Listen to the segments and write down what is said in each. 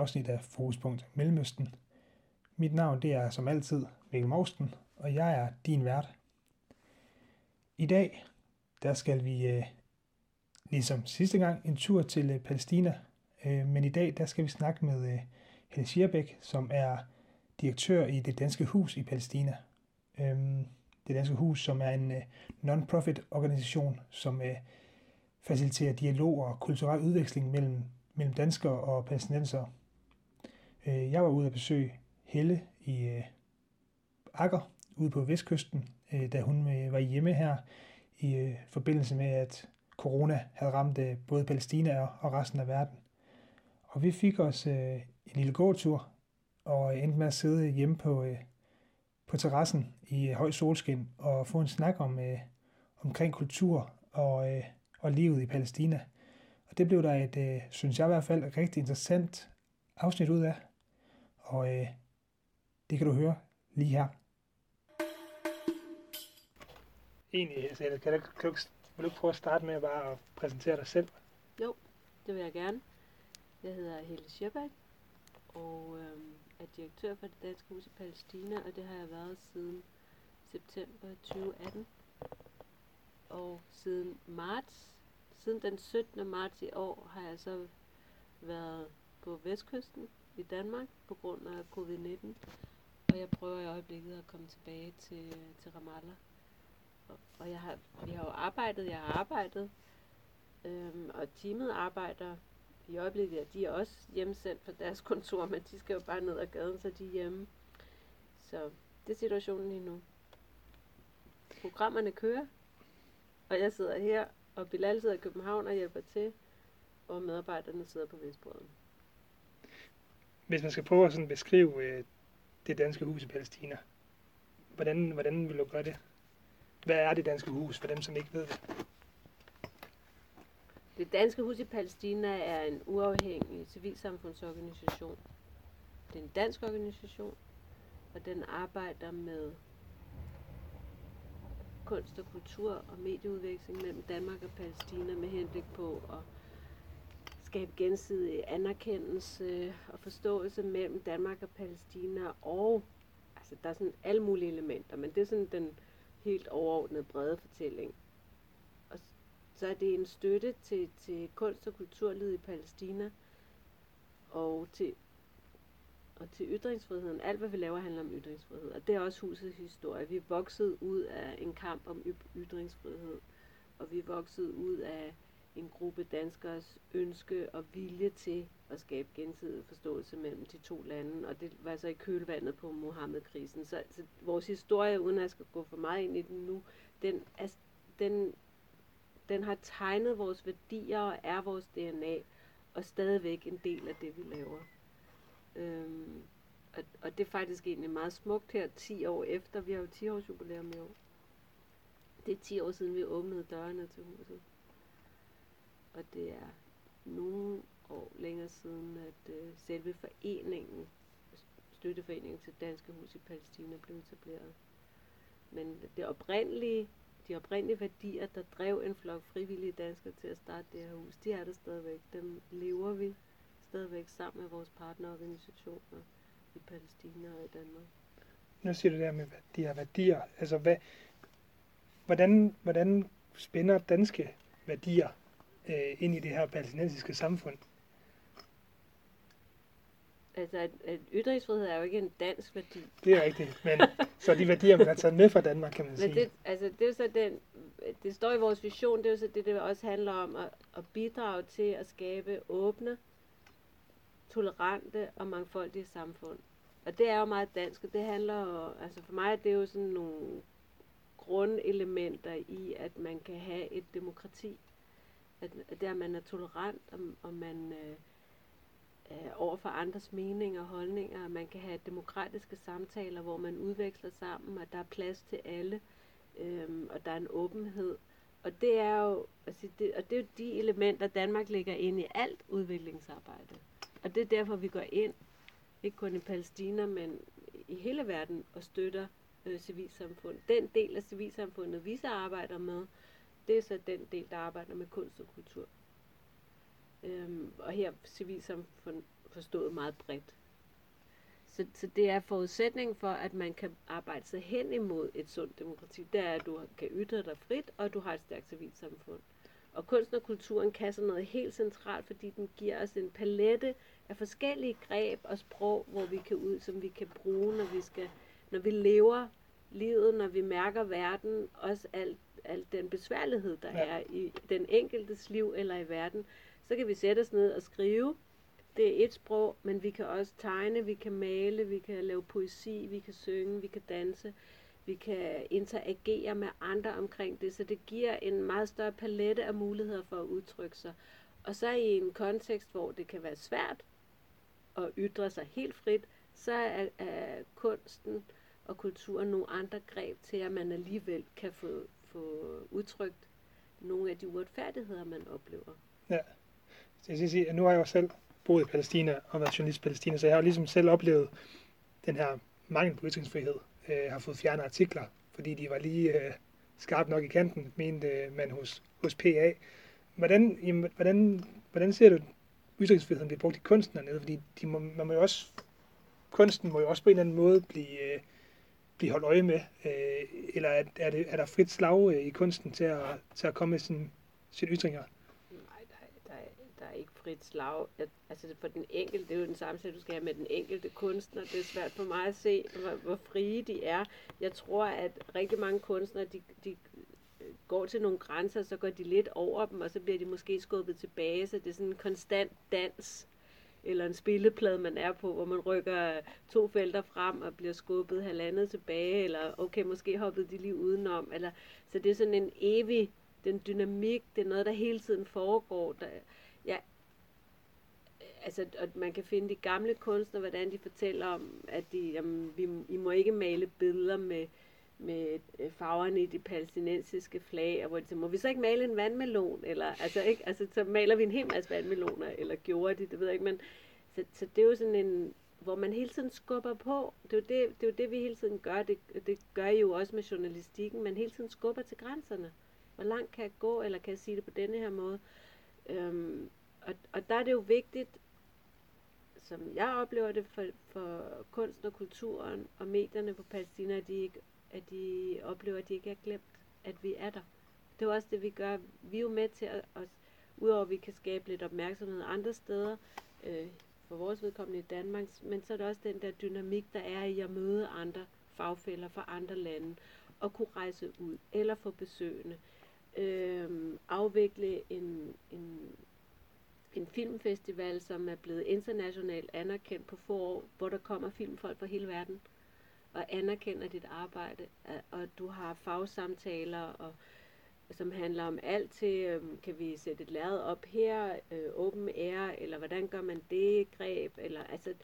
afsnit af Fokuspunkt Mellemøsten. Mit navn det er som altid Mikkel Morsten, og jeg er din vært. I dag der skal vi, øh, ligesom sidste gang, en tur til øh, Palæstina. Øh, men i dag der skal vi snakke med Helle Schierbæk, som er direktør i det Danske Hus i Palæstina. Det Danske Hus, som er en non-profit organisation, som faciliterer dialog og kulturel udveksling mellem, mellem danskere og palæstinensere. Øh, jeg var ude at besøge Helle i øh, Akker, ude på vestkysten, øh, da hun øh, var hjemme her i øh, forbindelse med, at corona havde ramt øh, både Palæstina og resten af verden. Og vi fik os en lille gåtur, og endte med at sidde hjemme på, på terrassen i høj solskin og få en snak om, omkring kultur og og livet i Palæstina. Og det blev der et, øh, synes jeg i hvert fald, rigtig interessant afsnit ud af. Og øh, det kan du høre lige her. Egentlig, altså, kan du, kan du, vil du prøve at starte med at bare at præsentere dig selv? Jo, det vil jeg gerne. Jeg hedder Helle Schierbæk, og øh, er direktør for det Danske Hus i Palæstina, og det har jeg været siden september 2018. Og siden marts Siden den 17. marts i år har jeg så været på vestkysten i Danmark på grund af covid-19. Og jeg prøver i øjeblikket at komme tilbage til, til Ramallah. Og, og jeg har, vi har jo arbejdet, jeg har arbejdet, øhm, og teamet arbejder i øjeblikket, ja, de er også hjemsendt fra deres kontor, men de skal jo bare ned ad gaden, så de er hjemme. Så det er situationen lige nu. Programmerne kører, og jeg sidder her og Bilal sidder i København og hjælper til, og medarbejderne sidder på Vestbrøden. Hvis man skal prøve at sådan beskrive øh, det danske hus i Palæstina, hvordan, hvordan vil du gøre det? Hvad er det danske hus, for dem som ikke ved det? Det danske hus i Palæstina er en uafhængig civilsamfundsorganisation. Det er en dansk organisation, og den arbejder med kunst og kultur og medieudveksling mellem Danmark og Palæstina med henblik på at skabe gensidig anerkendelse og forståelse mellem Danmark og Palæstina og altså der er sådan alle mulige elementer, men det er sådan den helt overordnede brede fortælling. Og så er det en støtte til, til kunst- og kulturlivet i Palæstina og til og til ytringsfriheden. Alt, hvad vi laver, handler om ytringsfrihed. Og det er også husets historie. Vi er vokset ud af en kamp om ytringsfrihed. Og vi er vokset ud af en gruppe danskers ønske og vilje til at skabe gensidig forståelse mellem de to lande. Og det var så i kølvandet på Mohammed-krisen. Så, så vores historie, uden at jeg skal gå for meget ind i den nu, den, altså, den, den har tegnet vores værdier og er vores DNA. Og stadigvæk en del af det, vi laver. Øhm, og, og det er faktisk egentlig meget smukt her 10 år efter. Vi har jo 10 års jubilæum i år. Det er 10 år siden, vi åbnede dørene til huset. Og det er nogle år længere siden, at øh, selve foreningen, støtteforeningen til Danske Hus i Palæstina, blev etableret. Men det oprindelige, de oprindelige værdier, der drev en flok frivillige danskere til at starte det her hus, de er der stadigvæk. Dem lever vi stadigvæk sammen med vores partnerorganisationer i Palæstina og i Danmark. Nu siger du der med de her værdier. Altså, hvad, hvordan, hvordan spænder danske værdier øh, ind i det her palæstinensiske samfund? Altså, at, at ytringsfrihed er jo ikke en dansk værdi. Det er rigtigt, men så de værdier, man har taget med fra Danmark, kan man sige. Men det, altså, det er så den, det står i vores vision, det er jo så det, det også handler om at, at bidrage til at skabe åbne, tolerante og mangfoldige samfund. Og det er jo meget dansk, og det handler jo, altså for mig er det jo sådan nogle grundelementer i, at man kan have et demokrati. At, at der man er tolerant, og, og man øh, er over for andres meninger og holdninger, og man kan have demokratiske samtaler, hvor man udveksler sammen, og der er plads til alle, øh, og der er en åbenhed. Og det er jo, altså det, og det er jo de elementer, Danmark lægger ind i alt udviklingsarbejde. Og det er derfor, vi går ind, ikke kun i Palæstina, men i hele verden, og støtter øh, civilsamfund. Den del af civilsamfundet, vi så arbejder med, det er så den del, der arbejder med kunst og kultur. Øhm, og her civilsamfund forstået meget bredt. Så, så det er forudsætningen for, at man kan arbejde sig hen imod et sundt demokrati. Det er, at du kan ytre dig frit, og du har et stærkt civilsamfund. Og kunsten og kulturen kan sådan noget helt centralt, fordi den giver os en palette af forskellige greb og sprog, hvor vi kan ud, som vi kan bruge, når vi skal, når vi lever livet, når vi mærker verden, også alt, alt den besværlighed, der ja. er i den enkeltes liv eller i verden, så kan vi sætte os ned og skrive. Det er et sprog, men vi kan også tegne, vi kan male, vi kan lave poesi, vi kan synge, vi kan danse, vi kan interagere med andre omkring det, så det giver en meget større palette af muligheder for at udtrykke sig. Og så i en kontekst, hvor det kan være svært at ytre sig helt frit, så er, er kunsten og kulturen nogle andre greb til, at man alligevel kan få, få udtrykt nogle af de uretfærdigheder, man oplever. Ja, det jeg skal sige, at nu har jeg jo selv boet i Palæstina og været journalist i Palæstina, så jeg har ligesom selv oplevet den her mangel på ytringsfrihed. Jeg har fået fjernet artikler, fordi de var lige øh, skarpt nok i kanten, mente øh, man hos, hos PA. Hvordan, jamen, hvordan, hvordan ser du ytringsfriheden bliver brugt i kunsten dernede? Fordi de må, man må jo også, kunsten må jo også på en eller anden måde blive, øh, blive holdt øje med. Øh, eller er, er, det, er der frit slag øh, i kunsten til at, til at komme med sin, sine ytringer? Nej, der, der, der er ikke frit slag. Altså for den enkelte, det er jo den samtale, du skal have med den enkelte kunstner. Det er svært for mig at se, hvor, hvor frie de er. Jeg tror, at rigtig mange kunstnere, de, de øh, går til nogle grænser, så går de lidt over dem, og så bliver de måske skubbet tilbage, så det er sådan en konstant dans eller en spilleplade, man er på, hvor man rykker to felter frem og bliver skubbet halvandet tilbage, eller okay, måske hoppede de lige udenom. Eller, så det er sådan en evig, den dynamik, det er noget, der hele tiden foregår. Der, ja, altså, at man kan finde de gamle kunstnere, hvordan de fortæller om, at de, jamen, vi, I må ikke male billeder med, med øh, farverne i de palæstinensiske flag, og hvor de siger, må vi så ikke male en vandmelon? Eller, altså, ikke? Altså, så maler vi en hel masse vandmeloner, eller gjorde de, det ved jeg ikke, men så, så det er jo sådan en, hvor man hele tiden skubber på. Det er jo det, det, er jo det vi hele tiden gør. Det, det gør I jo også med journalistikken. Man hele tiden skubber til grænserne. Hvor langt kan jeg gå, eller kan jeg sige det på denne her måde? Øhm, og, og der er det jo vigtigt, som jeg oplever det for, for kunsten og kulturen og medierne på Palæstina, at de ikke at de oplever, at de ikke er glemt, at vi er der. Det er også det, vi gør. Vi er jo med til at, at udover at vi kan skabe lidt opmærksomhed andre steder, øh, for vores vedkommende i Danmark, men så er det også den der dynamik, der er i at møde andre fagfælder fra andre lande, og kunne rejse ud, eller få besøgende. Øh, afvikle en, en, en filmfestival, som er blevet internationalt anerkendt på få år, hvor der kommer filmfolk fra hele verden og anerkender dit arbejde, øh, og du har fagsamtaler, og, som handler om alt til, øhm, kan vi sætte et lærred op her, øh, open air, eller hvordan gør man det greb, eller altså,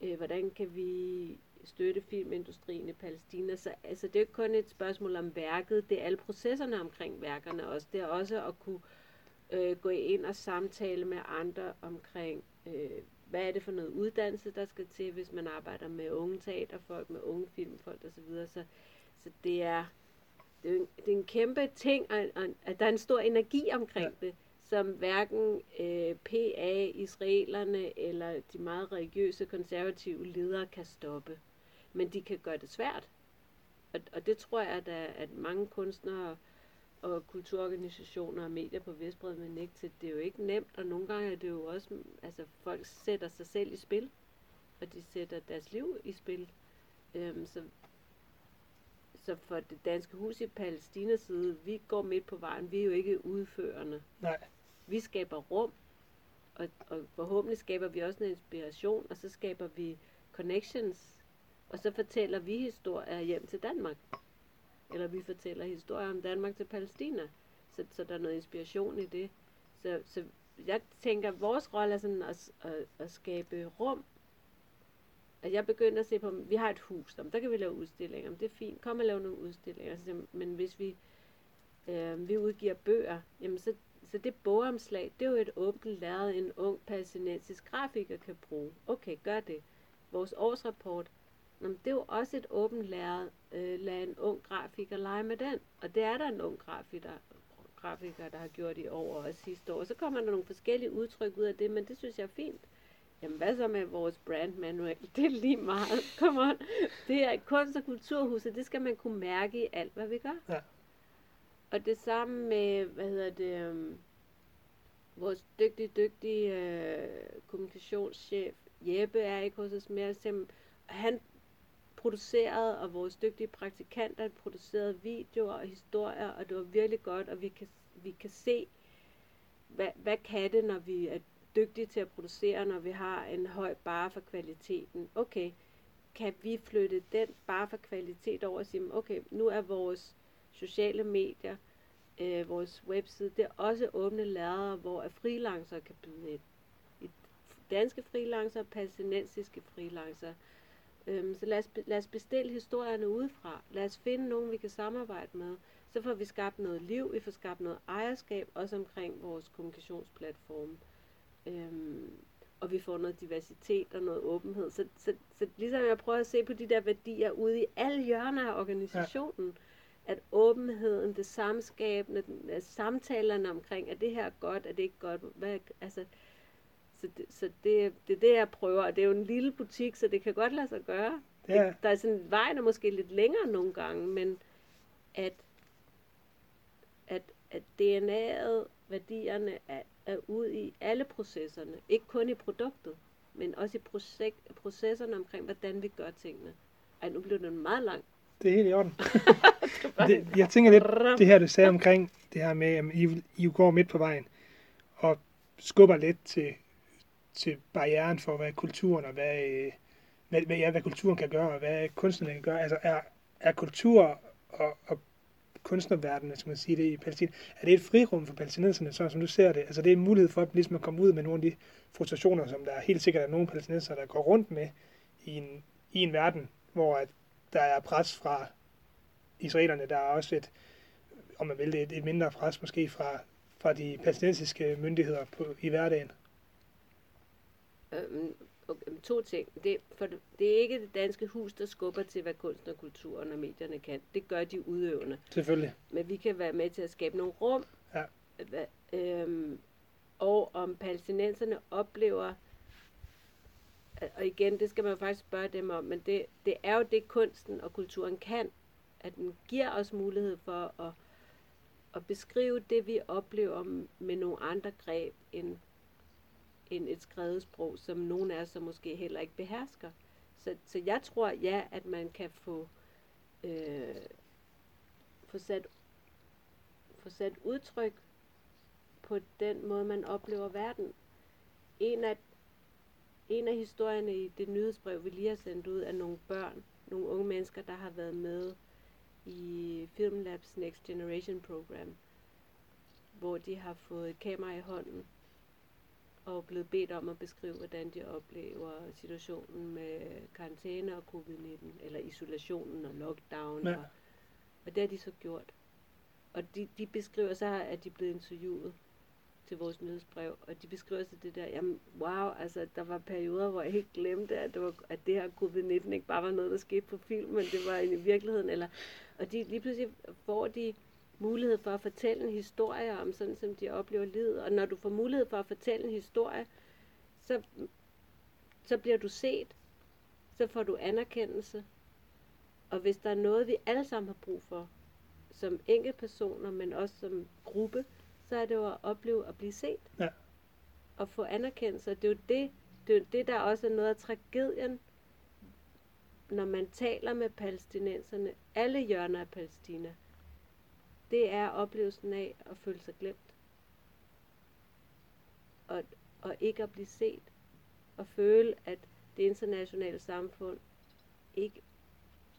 øh, hvordan kan vi støtte filmindustrien i Palæstina. Så altså, det er ikke kun et spørgsmål om værket, det er alle processerne omkring værkerne også. Det er også at kunne øh, gå ind og samtale med andre omkring, øh, hvad er det for noget uddannelse, der skal til, hvis man arbejder med unge teaterfolk, med unge filmfolk osv. Så, så det er, det er, en, det er en kæmpe ting, og, og, at der er en stor energi omkring ja. det, som hverken øh, PA, israelerne eller de meget religiøse konservative ledere kan stoppe. Men de kan gøre det svært. Og, og det tror jeg, at, at mange kunstnere og kulturorganisationer og medier på Vestbred med nægt til. Det er jo ikke nemt, og nogle gange er det jo også, altså folk sætter sig selv i spil, og de sætter deres liv i spil. Øhm, så, så for det danske hus i Palæstinas side, vi går midt på vejen, vi er jo ikke udførende. Nej. Vi skaber rum, og, og forhåbentlig skaber vi også en inspiration, og så skaber vi connections, og så fortæller vi historier hjem til Danmark eller vi fortæller historier om Danmark til Palæstina. Så, så der er noget inspiration i det. Så, så jeg tænker, at vores rolle er sådan at, at, at skabe rum. At jeg begynder at se på, vi har et hus, der kan vi lave udstillinger, det er fint, kom og lave nogle udstillinger. Så, men hvis vi, øh, vi udgiver bøger, jamen så, så det bogomslag, det er jo et åbent lærred, en ung palæstinensisk grafiker kan bruge. Okay, gør det. Vores årsrapport, Jamen, det er jo også et åbent lærred. Øh, lad en ung grafiker lege med den. Og det er der en ung grafiker, grafikere, der har gjort i år og sidste år. Så kommer der nogle forskellige udtryk ud af det, men det synes jeg er fint. Jamen hvad så med vores brand manual? Det er lige meget. Come on. Det er kunst- og kulturhuset, det skal man kunne mærke i alt, hvad vi gør. Ja. Og det samme med, hvad hedder det, um, vores dygtige, dygtige øh, kommunikationschef, Jeppe er ikke hos os mere. Han produceret, og vores dygtige praktikanter producerede videoer og historier, og det var virkelig godt, og vi kan, vi kan se, hvad, hvad kan det, når vi er dygtige til at producere, når vi har en høj bare for kvaliteten. Okay, kan vi flytte den bare for kvalitet over og sige, okay, nu er vores sociale medier, øh, vores webside, det er også åbne lærere, hvor freelancer kan byde ind. Danske freelancer og palæstinensiske freelancer. Øhm, så lad os, lad os bestille historierne udefra. Lad os finde nogen, vi kan samarbejde med. Så får vi skabt noget liv, vi får skabt noget ejerskab, også omkring vores kommunikationsplatform. Øhm, og vi får noget diversitet og noget åbenhed. Så, så, så ligesom jeg prøver at se på de der værdier ude i alle hjørner af organisationen, ja. at åbenheden, det samskabende, samtalerne omkring, er det her godt, er det ikke godt, hvad, altså, så, det, så det, det er det, jeg prøver, og det er jo en lille butik, så det kan godt lade sig gøre. Ja. Det, der er sådan en vej, der måske lidt længere nogle gange, men at, at, at DNA'et, værdierne er, er ude i alle processerne. Ikke kun i produktet, men også i projek- processerne omkring, hvordan vi gør tingene. Ej, nu blev det meget langt. Det er helt i orden. det, jeg tænker lidt, det her du sagde omkring det her med, at I, I går midt på vejen, og skubber lidt til til barrieren for, hvad kulturen og hvad, øh, hvad, hvad, ja, hvad kulturen kan gøre, og hvad kunstnerne kan gøre. Altså er, er kultur og, og kunstnerverdenen, skal man sige det i Palæstina, er det et frirum for palæstinenserne, sådan som du ser det? Altså det er en mulighed for at, ligesom at komme ud med nogle af de frustrationer, som der helt sikkert er nogle palæstinenser, der går rundt med i en, i en verden, hvor at der er pres fra israelerne, der er også et, om man vil det, et, et mindre pres måske fra, fra de palæstinensiske myndigheder på, i hverdagen. Øhm, okay, to ting. Det, for det, er ikke det danske hus, der skubber til, hvad kunsten og kulturen og medierne kan. Det gør de udøvende. Selvfølgelig. Men vi kan være med til at skabe nogle rum. Ja. Hva, øhm, og om palæstinenserne oplever, og igen, det skal man faktisk spørge dem om, men det, det er jo det, kunsten og kulturen kan. At den giver os mulighed for at, at beskrive det, vi oplever med nogle andre greb end end et skrevet sprog, som nogen af os så måske heller ikke behersker. Så, så jeg tror, ja, at man kan få, øh, få, sat, få sat udtryk på den måde, man oplever verden. En af, en af historierne i det nyhedsbrev, vi lige har sendt ud, er nogle børn, nogle unge mennesker, der har været med i Filmlabs Next Generation Program, hvor de har fået kamera i hånden og blevet bedt om at beskrive, hvordan de oplever situationen med karantæne og covid-19, eller isolationen og lockdown. Ja. Og, og det har de så gjort. Og de, de beskriver så, at de er blevet interviewet til vores nyhedsbrev, og de beskriver så det der, jamen wow, altså der var perioder, hvor jeg helt glemte, at det, var, at det her covid-19 ikke bare var noget, der skete på film, men det var i virkeligheden, eller, og de, lige pludselig får de mulighed for at fortælle en historie om sådan, som de oplever livet. Og når du får mulighed for at fortælle en historie, så, så bliver du set. Så får du anerkendelse. Og hvis der er noget, vi alle sammen har brug for, som personer, men også som gruppe, så er det jo at opleve at blive set. Ja. Og få anerkendelse. Og det er jo det, det, er jo det, der også er noget af tragedien, når man taler med palæstinenserne, alle hjørner af Palæstina, det er oplevelsen af at føle sig glemt. Og, og ikke at blive set. Og føle, at det internationale samfund ikke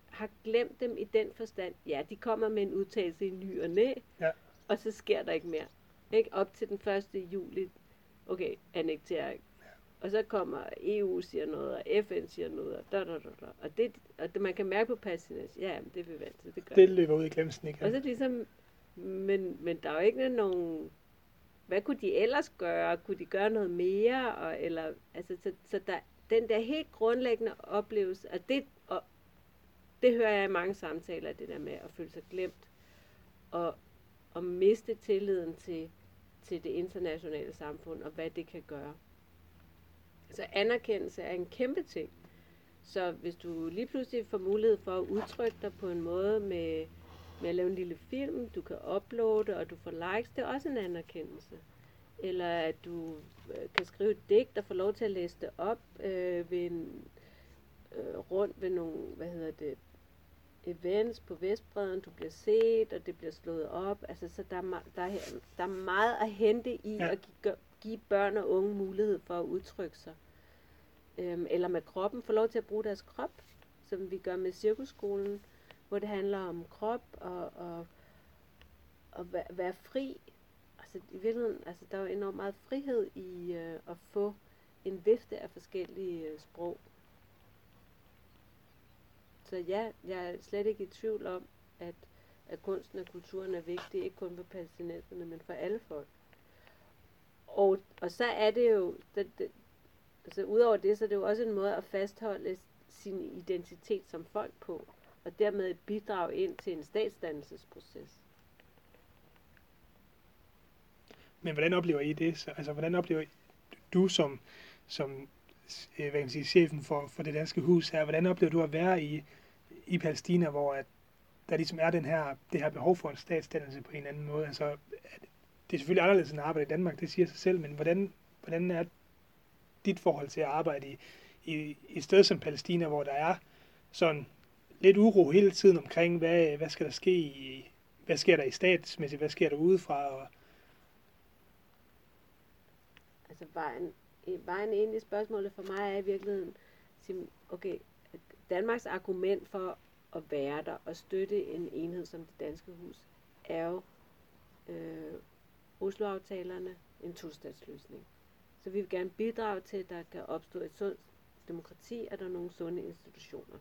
har glemt dem i den forstand. Ja, de kommer med en udtalelse i ny og næ, ja. og så sker der ikke mere. Ikke? Op til den 1. juli, okay, annektering. Ja. Og så kommer EU siger noget, og FN siger noget, og da, da, da, da. Og, det, og det, man kan mærke på passinet, ja, det er vi til. Det, gør det løber ud i glemsen ikke? Og så ligesom men, men der er jo ikke nogen... Hvad kunne de ellers gøre? Kunne de gøre noget mere? Og, eller, altså, så, så der, den der helt grundlæggende oplevelse, at det, og, det hører jeg i mange samtaler, det der med at føle sig glemt. Og, og miste tilliden til, til det internationale samfund og hvad det kan gøre. Så anerkendelse er en kæmpe ting. Så hvis du lige pludselig får mulighed for at udtrykke dig på en måde med, med at lave en lille film, du kan uploade, og du får likes, det er også en anerkendelse. Eller at du øh, kan skrive et digt og få lov til at læse det op øh, ved en, øh, rundt ved nogle, hvad hedder det, events på Vestbreden, du bliver set, og det bliver slået op. Altså, så der er, der, er, der er meget at hente i ja. at give, give børn og unge mulighed for at udtrykke sig. Øhm, eller med kroppen, få lov til at bruge deres krop, som vi gør med cirkusskolen, hvor det handler om krop og, og, og være, være fri. Altså i virkeligheden, altså, der er jo enormt meget frihed i øh, at få en vifte af forskellige øh, sprog. Så ja, jeg er slet ikke i tvivl om, at, at kunsten og kulturen er vigtig, ikke kun for palæstinenserne, men for alle folk. Og, og så er det jo, det, det, altså udover det, så er det jo også en måde at fastholde sin identitet som folk på, og dermed bidrage ind til en statsdannelsesproces. Men hvordan oplever I det? Så, altså, hvordan oplever du som, som øh, hvad kan sige, chefen for, for det danske hus her, hvordan oplever du at være i, i Palæstina, hvor at der ligesom er den her, det her behov for en statsdannelse på en eller anden måde? Altså, det er selvfølgelig anderledes end at arbejde i Danmark, det siger sig selv, men hvordan, hvordan er dit forhold til at arbejde i, i, i et sted som Palæstina, hvor der er sådan lidt uro hele tiden omkring, hvad, hvad skal der ske i, hvad sker der i statsmæssigt, hvad sker der udefra? Og... Altså vejen, øh, vejen ind i spørgsmålet for mig er i virkeligheden, okay, Danmarks argument for at være der og støtte en enhed som det danske hus, er jo øh, Oslo-aftalerne, en tostatsløsning. Så vi vil gerne bidrage til, at der kan opstå et sundt demokrati, og der er nogle sunde institutioner.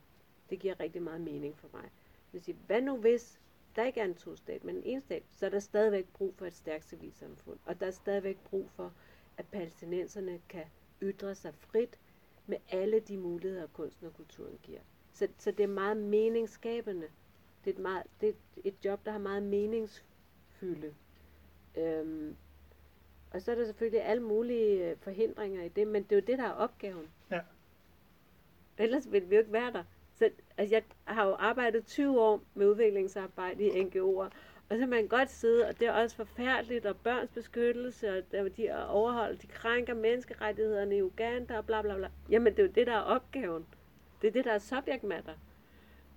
Det giver rigtig meget mening for mig. Vil sige, hvad nu hvis der ikke er en to-stat, men en stat, så er der stadigvæk brug for et stærkt civilsamfund. Og der er stadigvæk brug for, at palæstinenserne kan ytre sig frit med alle de muligheder, kunsten og kulturen giver. Så, så det er meget meningsskabende. Det er, et meget, det er et job, der har meget meningsfylde. Øhm, og så er der selvfølgelig alle mulige øh, forhindringer i det, men det er jo det, der er opgaven. Ja. Ellers vil vi jo ikke være der. Så altså, jeg har jo arbejdet 20 år med udviklingsarbejde i NGO'er, og så kan man godt sidde, og det er også forfærdeligt, og børns beskyttelse, og der, de er overholdt, de krænker menneskerettighederne i Uganda, og bla bla bla. Jamen, det er jo det, der er opgaven. Det er det, der er subject matter.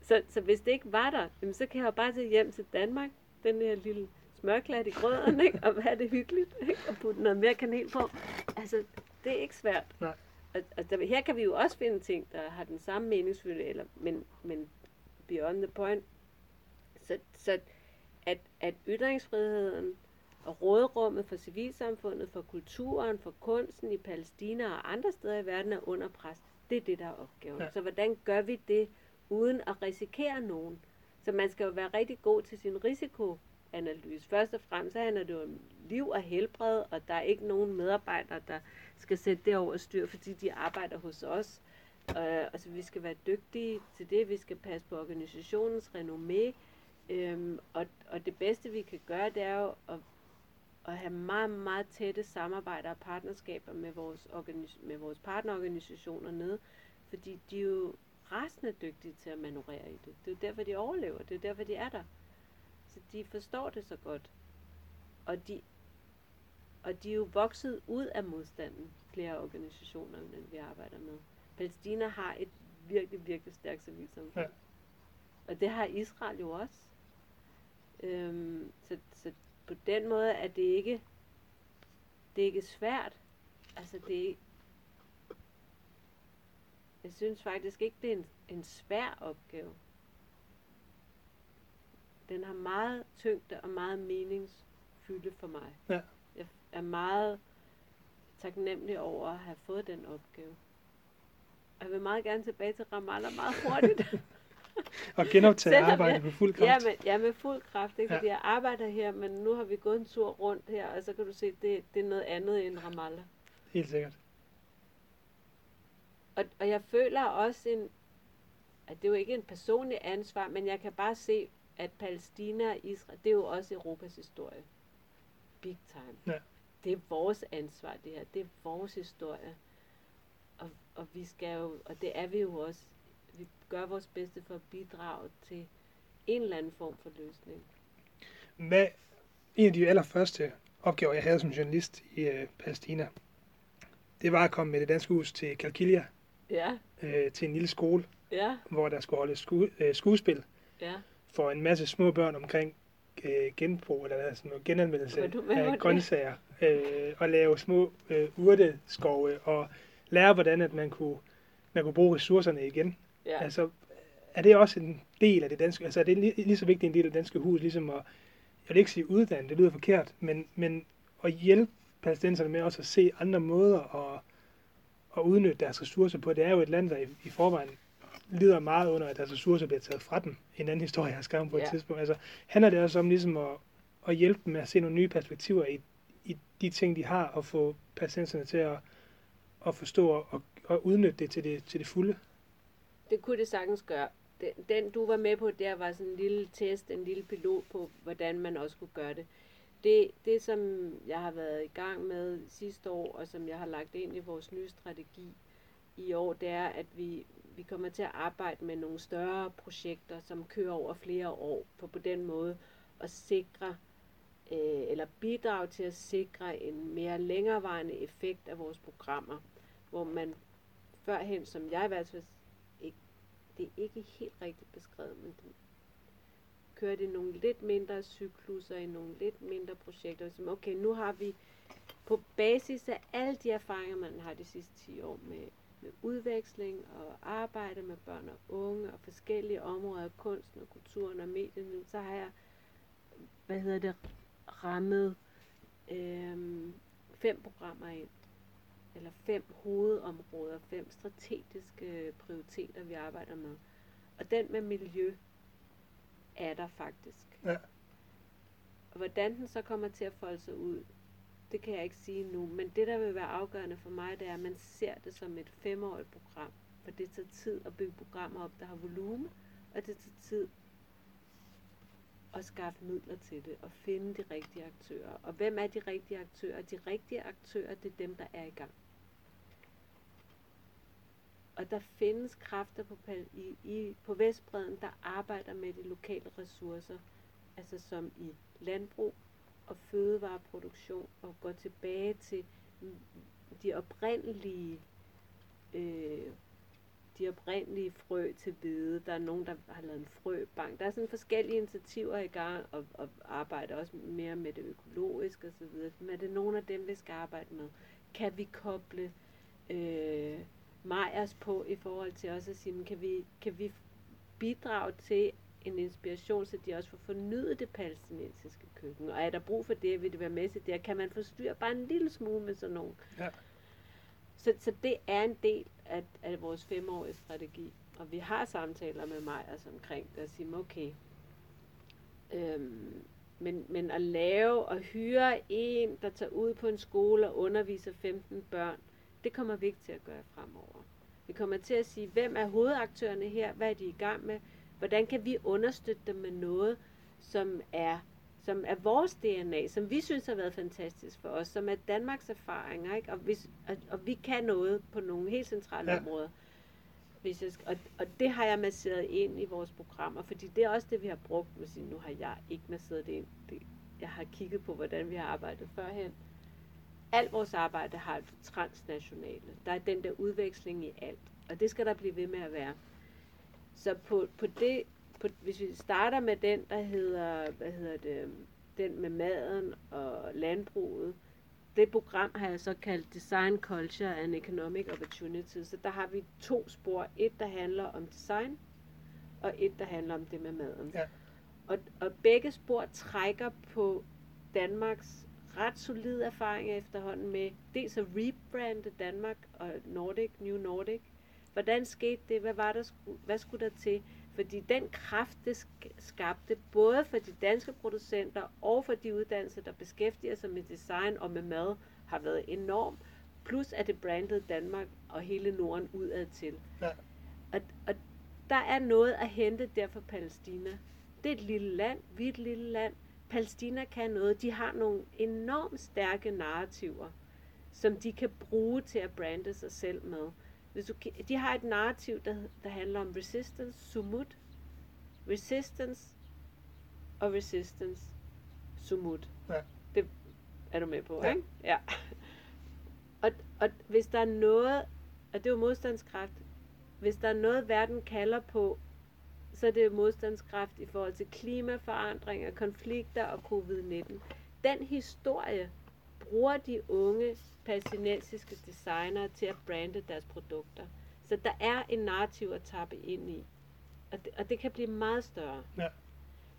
Så, så hvis det ikke var der, jamen, så kan jeg jo bare tage hjem til Danmark, den her lille smørklat i grøden, ikke? og have det hyggeligt, ikke? og putte noget mere kanel på. Altså, det er ikke svært. Nej. Og, og der, her kan vi jo også finde ting, der har den samme meningsfylde, eller, men, men beyond the point. Så, så at, at ytringsfriheden og rådrummet for civilsamfundet, for kulturen, for kunsten i Palæstina og andre steder i verden er under pres. Det er det, der er opgaven. Ja. Så hvordan gør vi det, uden at risikere nogen? Så man skal jo være rigtig god til sin analyse. Først og fremmest så handler det om liv og helbred, og der er ikke nogen medarbejdere, der skal sætte det over styr, fordi de arbejder hos os. Øh, altså vi skal være dygtige til det, vi skal passe på organisationens renommé, Øhm, og, og det bedste vi kan gøre, det er jo at, at have meget, meget tætte samarbejder og partnerskaber med vores, organis- med vores partnerorganisationer nede, fordi de er jo rasende dygtige til at manøvrere i det. Det er jo derfor, de overlever. Det er derfor, de er der. Så de forstår det så godt. Og de, og de er jo vokset ud af modstanden, flere af organisationerne, vi arbejder med. Palæstina har et virkelig, virkelig stærkt civilsamfund. Ja. Og det har Israel jo også. Øhm, så, så på den måde er det ikke, det er ikke svært. Altså det er, jeg synes faktisk ikke, det er en, en svær opgave. Den har meget tyngde og meget meningsfylde for mig. Ja. Jeg er meget taknemmelig over at have fået den opgave. Jeg vil meget gerne tilbage til Ramallah meget hurtigt. og genoptage arbejdet med fuld kraft. Ja, med, ja, med fuld kraft. Ikke? Ja. Fordi jeg arbejder her, men nu har vi gået en tur rundt her, og så kan du se, det, det er noget andet end Ramallah. Helt sikkert. Og, og jeg føler også en, at det er jo ikke en personlig ansvar, men jeg kan bare se at Palæstina og Israel, det er jo også Europas historie. Big time. Ja. Det er vores ansvar, det her. Det er vores historie. Og, og vi skal jo, og det er vi jo også, vi gør vores bedste for at bidrage til en eller anden form for løsning. Hvad, en af de allerførste opgaver, jeg havde som journalist i øh, Palæstina, det var at komme med det danske hus til Kalkilia, Ja, øh, til en lille skole, ja, hvor der skulle holdes sku, øh, skuespil ja. For en masse små børn omkring øh, genbrug, eller sådan noget, genanvendelse du af grøntsager, øh, og lave små øh, urteskove, og lære, hvordan at man kunne, man kunne bruge ressourcerne igen. ja. Altså, er det også en del af det danske, altså er det lige, lige så vigtig en del af det danske hus, ligesom at, jeg vil ikke sige uddanne, det lyder forkert, men, men at hjælpe palæstinenserne med også at se andre måder at, at udnytte deres ressourcer på. Det er jo et land, der i, i forvejen lider meget under, at deres ressourcer bliver taget fra dem. En anden historie, jeg har skrevet på et Ja. tidspunkt. Altså, handler det også om ligesom at, at hjælpe dem med at se nogle nye perspektiver i, i de ting, de har, og få palæstinenserne til at, at forstå og, og udnytte det til det, til det fulde. Det kunne det sagtens gøre. Den, den, du var med på, der var sådan en lille test, en lille pilot på, hvordan man også kunne gøre det. Det, det som jeg har været i gang med sidste år, og som jeg har lagt ind i vores nye strategi i år, det er, at vi, vi kommer til at arbejde med nogle større projekter, som kører over flere år, for på den måde at sikre, øh, eller bidrage til at sikre en mere længerevarende effekt af vores programmer, hvor man førhen, som jeg i hvert fald ikke, det er ikke helt rigtigt beskrevet, men det, kører det i nogle lidt mindre cykluser, i nogle lidt mindre projekter, som okay, nu har vi på basis af alle de erfaringer, man har de sidste 10 år med udveksling og arbejde med børn og unge og forskellige områder af kunsten og kulturen og medierne, så har jeg, hvad hedder det, rammet øhm, fem programmer ind eller fem hovedområder, fem strategiske prioriteter, vi arbejder med. Og den med miljø er der faktisk. Ja. Og hvordan den så kommer til at folde sig ud, det kan jeg ikke sige nu. Men det, der vil være afgørende for mig, det er, at man ser det som et femårigt program. For det tager tid at bygge programmer op, der har volumen, og det tager tid at skaffe midler til det, og finde de rigtige aktører. Og hvem er de rigtige aktører? De rigtige aktører, det er dem, der er i gang. Og der findes kræfter på, Pal- i, i, på Vestbreden, der arbejder med de lokale ressourcer, altså som i landbrug og fødevareproduktion, og går tilbage til de oprindelige øh, de oprindelige frø til hvede. Der er nogen, der har lavet en frøbank. Der er sådan forskellige initiativer i gang, og, og arbejder også mere med det økologiske osv. Men er det nogle af dem, vi skal arbejde med? Kan vi koble øh, Majers på i forhold til også at sige, kan vi, kan vi bidrage til en inspiration, så de også får fornyet det palæstinensiske køkken? Og er der brug for det, vil det være med til det? Kan man forstyrre bare en lille smule med sådan nogle Ja. så, så det er en del af, af vores femårige strategi. Og vi har samtaler med mig altså omkring det og sige, okay, øhm, men, men at lave og hyre en, der tager ud på en skole og underviser 15 børn, det kommer vi ikke til at gøre fremover. Vi kommer til at sige, hvem er hovedaktørerne her, hvad er de i gang med, hvordan kan vi understøtte dem med noget, som er som er vores DNA, som vi synes har været fantastisk for os, som er Danmarks erfaringer, ikke? Og, hvis, og, og vi kan noget på nogle helt centrale Ja. områder. Hvis jeg, skal- og, og det har jeg masseret ind i vores programmer, fordi det er også det, vi har brugt. Hvis nu har jeg ikke masseret det ind. Det, jeg har kigget på, hvordan vi har arbejdet førhen. Alt vores arbejde har et transnationale. Der er den der udveksling i alt. Og det skal der blive ved med at være. Så på, på det, på, hvis vi starter med den, der hedder, hvad hedder det, den med maden og landbruget, det program har jeg så kaldt Design Culture and Economic Opportunities. Så der har vi to spor. Et, der handler om design, og et, der handler om det med maden. Ja. Og, og begge spor trækker på Danmarks ret solide erfaringer efterhånden med dels at rebrande Danmark og Nordic, New Nordic. Hvordan skete det? Hvad, var der, hvad skulle der til? Fordi den kraft, det sk- skabte, både for de danske producenter og for de uddannelser, der beskæftiger sig med design og med mad, har været enorm. Plus at det brandede Danmark og hele Norden udad til. Ja. Og, og der er noget at hente der for Palæstina. Det er et lille land, vi er et lille land. Palæstina kan noget. De har nogle enormt stærke narrativer, som de kan bruge til at brande sig selv med. Hvis du, de har et narrativ, der, der handler om resistance, sumut, resistance og resistance, sumut. Ja. Det er du med på, Ja. ikke? Ja. Og, og hvis der er noget, og det er jo modstandskraft, hvis der er noget, verden kalder på, så er det modstandskraft i forhold til klimaforandringer, konflikter og covid-19. Den historie bruger de unge palæstinensiske designere til at brande deres produkter. Så der er en narrativ at tappe ind i. Og det, og det kan blive meget større. Ja.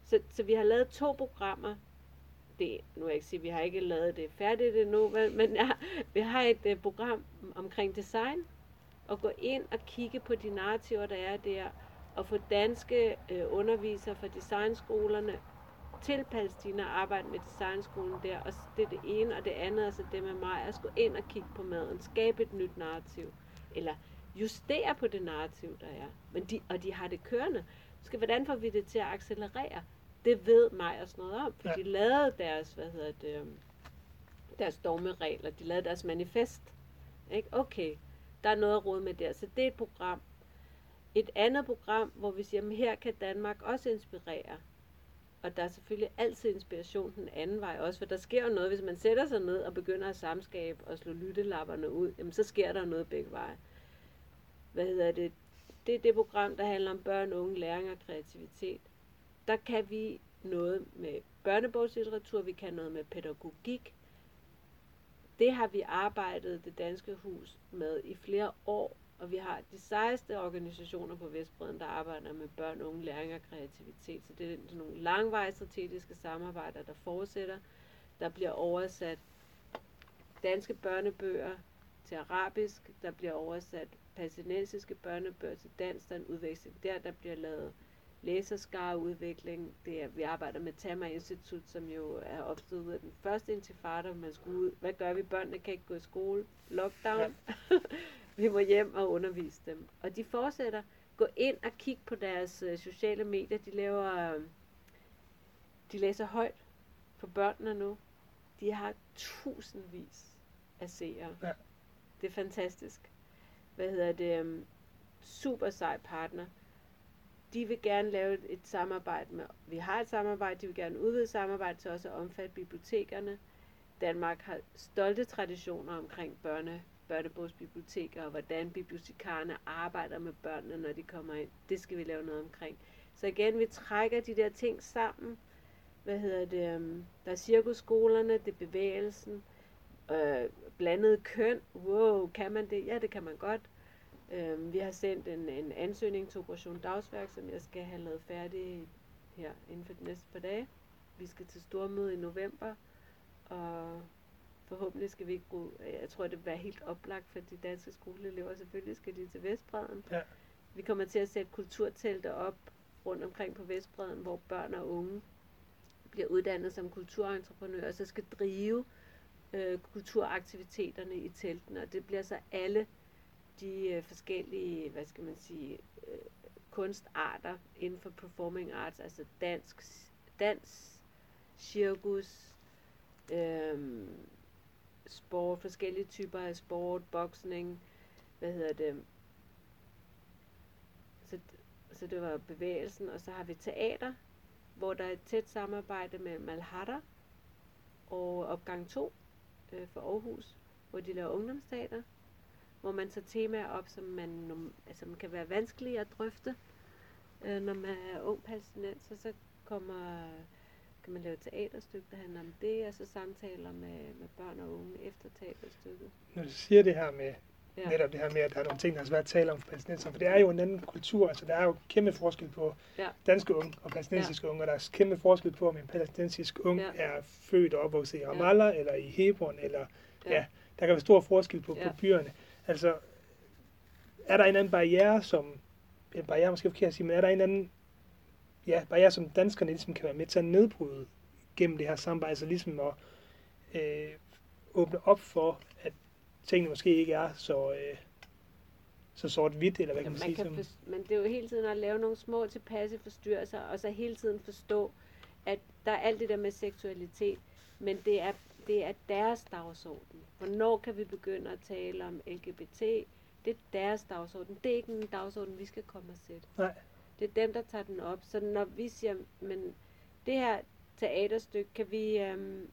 Så, så vi har lavet to programmer. Det, nu vil jeg ikke sige, at vi har ikke lavet det færdigt endnu, men ja, vi har et uh, program omkring design. Og gå ind og kigge på de narrativer, der er der. Og få danske uh, undervisere fra designskolerne til Palæstina og arbejde med designskolen der. Og det er det ene, og det andet er så det med mig, at gå ind og kigge på maden, skabe et nyt narrativ, eller justere på det narrativ, der er. Men de, og de har det kørende. Så hvordan får vi det til at accelerere? Det ved mig også noget om, for Ja. ja. de lavede deres, hvad hedder det, øhm, deres dogmeregler, de lavede deres manifest. Ikke? Okay, der er noget at råde med der. Så det er et program. Et andet program, hvor vi siger, at her kan Danmark også inspirere. Og der er selvfølgelig altid inspiration den anden vej også, for der sker jo noget, hvis man sætter sig ned og begynder at samskabe og slå lyttelapperne ud, jamen så sker der noget begge veje. Hvad hedder det? Det er det program, der handler om børn, unge, læring og kreativitet. Der kan vi noget med børnebogslitteratur, vi kan noget med pædagogik. Det har vi arbejdet det danske hus med i flere år, og vi har de sejeste organisationer på Vestbreden, der arbejder med børn, unge, læring og kreativitet. Så det er sådan nogle langvarige strategiske samarbejder, der fortsætter. Der bliver oversat danske børnebøger til arabisk, der bliver oversat palæstinensiske børnebøger til dansk, der er en udveksling der, der bliver lavet læserskareudvikling. Det er, vi arbejder med Tama Institut, som jo er opstået ud af den første intifada, man skulle ud. Hvad gør vi? Børnene kan ikke gå i skole. Lockdown. Ja. vi må hjem og undervise dem. Og de fortsætter. Gå ind og kig på deres øh, sociale medier. De laver, øh, de læser højt for børnene nu. De har tusindvis af seere. Ja. Det er fantastisk. Hvad hedder det? Um, super sej partner. De vil gerne lave et, et samarbejde med, vi har et samarbejde, de vil gerne udvide samarbejdet til også at omfatte bibliotekerne. Danmark har stolte traditioner omkring børne, børnebogsbiblioteker, og hvordan bibliotekarerne arbejder med børnene, når de kommer ind. Det skal vi lave noget omkring. Så igen, vi trækker de der ting sammen. Hvad hedder det? Øhm, der er cirkusskolerne, det er bevægelsen, øh, blandet køn. Wow, kan man det? Ja, det kan man godt. Øh, vi har sendt en, en ansøgning til Operation Dagsværk, som jeg skal have lavet færdig her inden for de næste par dage. Vi skal til stormøde i november, og forhåbentlig skal vi ikke gå, jeg tror det vil være helt oplagt for de danske skoleelever, selvfølgelig skal de til Vestbreden. Ja. Vi kommer til at sætte kulturtelte op rundt omkring på Vestbreden, hvor børn og unge bliver uddannet som kulturentreprenører, og så skal drive øh, kulturaktiviteterne i teltene, og det bliver så alle de øh, forskellige, hvad skal man sige, øh, kunstarter inden for performing arts, altså dansk, dans, cirkus, øh, sport, forskellige typer af sport, boksning, hvad hedder det, så, så det var bevægelsen, og så har vi teater, hvor der er et tæt samarbejde med Malhatter og opgang 2 øh, for Aarhus, hvor de laver ungdomsteater, hvor man tager temaer op, som man altså, man kan være vanskelige at drøfte, øh, når man er ung palæstinenser, så kommer kan man lave et teaterstykke, der handler om det, og så samtaler med, med børn og unge efter teaterstykket. Når du siger det her med, Ja. netop det her med, at der er nogle ting, der er svært at tale om for palæstinenser, for det er jo en anden kultur, altså der er jo kæmpe forskel på Ja. danske unge og palæstinensiske ja. unge, og der er kæmpe forskel på, om en palæstinensisk ung Ja. er født og opvokset i Ramallah, ja. eller i Hebron, eller ja. Ja. ja, der kan være stor forskel på, Ja. på byerne. Altså, er der en anden barriere, som, en barriere måske forkert at sige, men er der en anden ja, barriere, som danskerne ligesom kan være med til at nedbryde gennem det her samarbejde, altså ligesom at øh, åbne op for, at tingene måske ikke er så, øh, så sort-hvidt, eller hvad kan man, man sige? kan for, men det er jo hele tiden at lave nogle små tilpasse forstyrrelser, og så hele tiden forstå, at der er alt det der med seksualitet, men det er, det er deres dagsorden. Hvornår kan vi begynde at tale om LGBT? Det er deres dagsorden. Det er ikke en dagsorden, vi skal komme og sætte. Nej. Det er dem, der tager den op. Så når vi siger, men det her teaterstykke kan vi, øhm,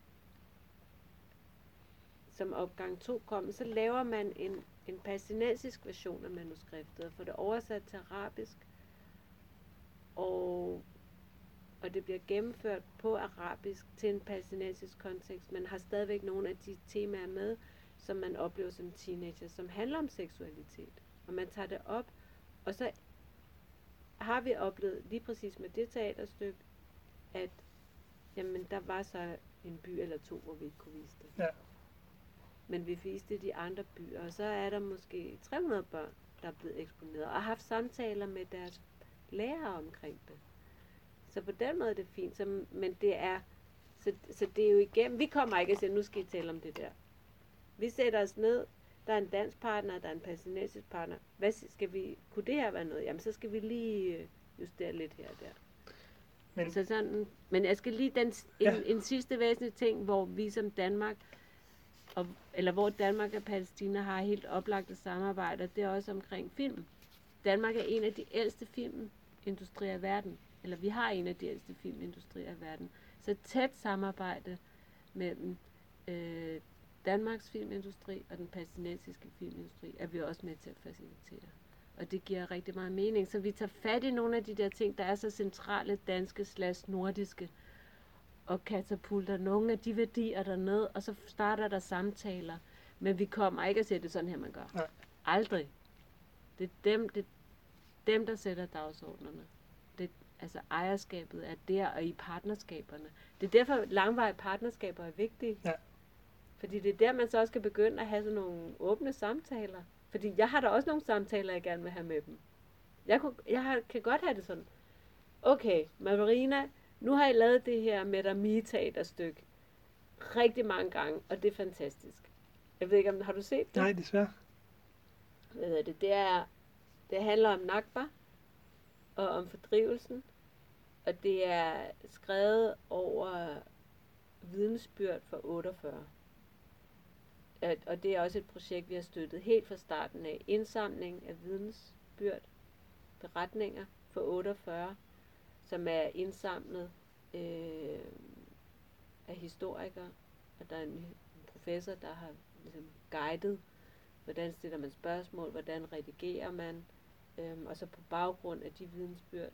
som opgang 2 kommer, så laver man en, en palæstinensisk version af manuskriptet, og får det oversat til arabisk, og, og det bliver gennemført på arabisk til en palæstinensisk kontekst, men har stadigvæk nogle af de temaer med, som man oplever som teenager, som handler om seksualitet. Og man tager det op, og så har vi oplevet lige præcis med det teaterstykke, at jamen, der var så en by eller to, hvor vi ikke kunne vise det. Ja. Men vi viste det i de andre byer, og så er der måske 300 børn, der er blevet eksponeret, og har haft samtaler med deres lærere omkring det. Så på den måde er det fint, så, men det er, så, så det er jo igennem, vi kommer ikke og siger, nu skal I tale om det der. Vi sætter os ned, der er en dansk partner, der er en palæstinensisk partner. Hvad skal vi, kunne det her være noget? Jamen, så skal vi lige øh, justere lidt her og der. men, Så sådan, men jeg skal lige den, en, Ja. en sidste væsentlig ting, hvor vi som Danmark, og, eller hvor Danmark og Palæstina har helt oplagte samarbejder, det er også omkring film. Danmark er en af de ældste filmindustrier i verden, eller vi har en af de ældste filmindustrier i verden. Så tæt samarbejde mellem øh, Danmarks filmindustri og den palæstinensiske filmindustri er vi også med til at facilitere. Og det giver rigtig meget mening. Så vi tager fat i nogle af de der ting, der er så centrale danske slash nordiske, og katapulter nogle af de værdier derned, og så starter der samtaler. Men vi kommer ikke at sætte det sådan her, man gør. Nej. Aldrig. Det er dem, det er dem der sætter dagsordnerne. Det, altså ejerskabet er der, og i partnerskaberne. Det er derfor langvarige partnerskaber er vigtige. Ja. Fordi det er der, man så også skal begynde at have sådan nogle åbne samtaler. Fordi jeg har da også nogle samtaler, jeg gerne vil have med dem. Jeg, kunne, jeg har, kan godt have det sådan. Okay, Marina, nu har I lavet det her med dig teaterstykke rigtig mange gange, og det er fantastisk. Jeg ved ikke, om har du set det? nej, desværre. Hvad hedder det? Det, er, det handler om Nakba og om fordrivelsen, og det er skrevet over vidensbyrd for 48. At, og det er også et projekt, vi har støttet helt fra starten af. Indsamling af vidensbyrd, beretninger for 48, som er indsamlet øh, af historikere, og der er en, professor, der har ligesom guidet, hvordan stiller man spørgsmål, hvordan redigerer man, øh, og så på baggrund af de vidensbyrd,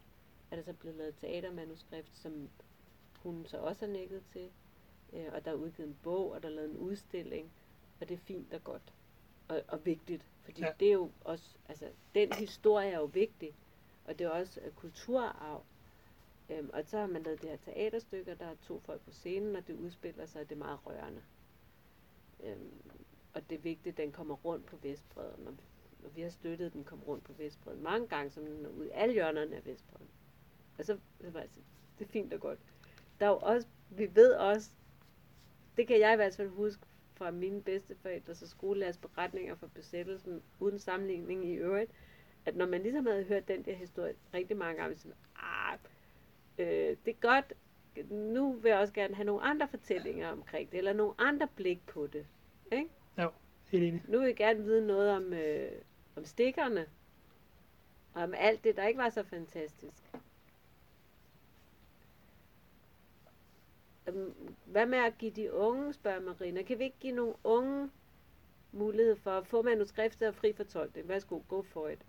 er der så blevet lavet teatermanuskript, som hun så også har nikket til, øh, og der er udgivet en bog, og der er lavet en udstilling, og det er fint og godt, og, og vigtigt, fordi Ja. det er jo også, altså, den historie er jo vigtig, og det er også øh, kulturarv, øhm, og så har man lavet det her teaterstykker, der er to folk på scenen, og det udspiller sig, og det er meget rørende. Øhm, og det er vigtigt, at den kommer rundt på Vestbreden, og, og vi har støttet, at den kom rundt på Vestbreden mange gange, som den er ud i alle hjørnerne af Vestbreden. Og så, så var jeg altså, det er fint og godt. Der er jo også, vi ved også, det kan jeg i hvert fald huske fra mine bedsteforældres og skolelærers beretninger fra besættelsen, uden sammenligning i øvrigt, at når man ligesom havde hørt den der historie rigtig mange gange, så ah, øh, det er godt, nu vil jeg også gerne have nogle andre fortællinger omkring det, eller nogle andre blik på det. Ikke? Helt enig. Nu vil jeg gerne vide noget om, øh, om stikkerne, og om alt det, der ikke var så fantastisk. Øhm, hvad med at give de unge, spørger Marina. Kan vi ikke give nogle unge mulighed for at få manuskriptet og fri fortolkning? Værsgo, go for it.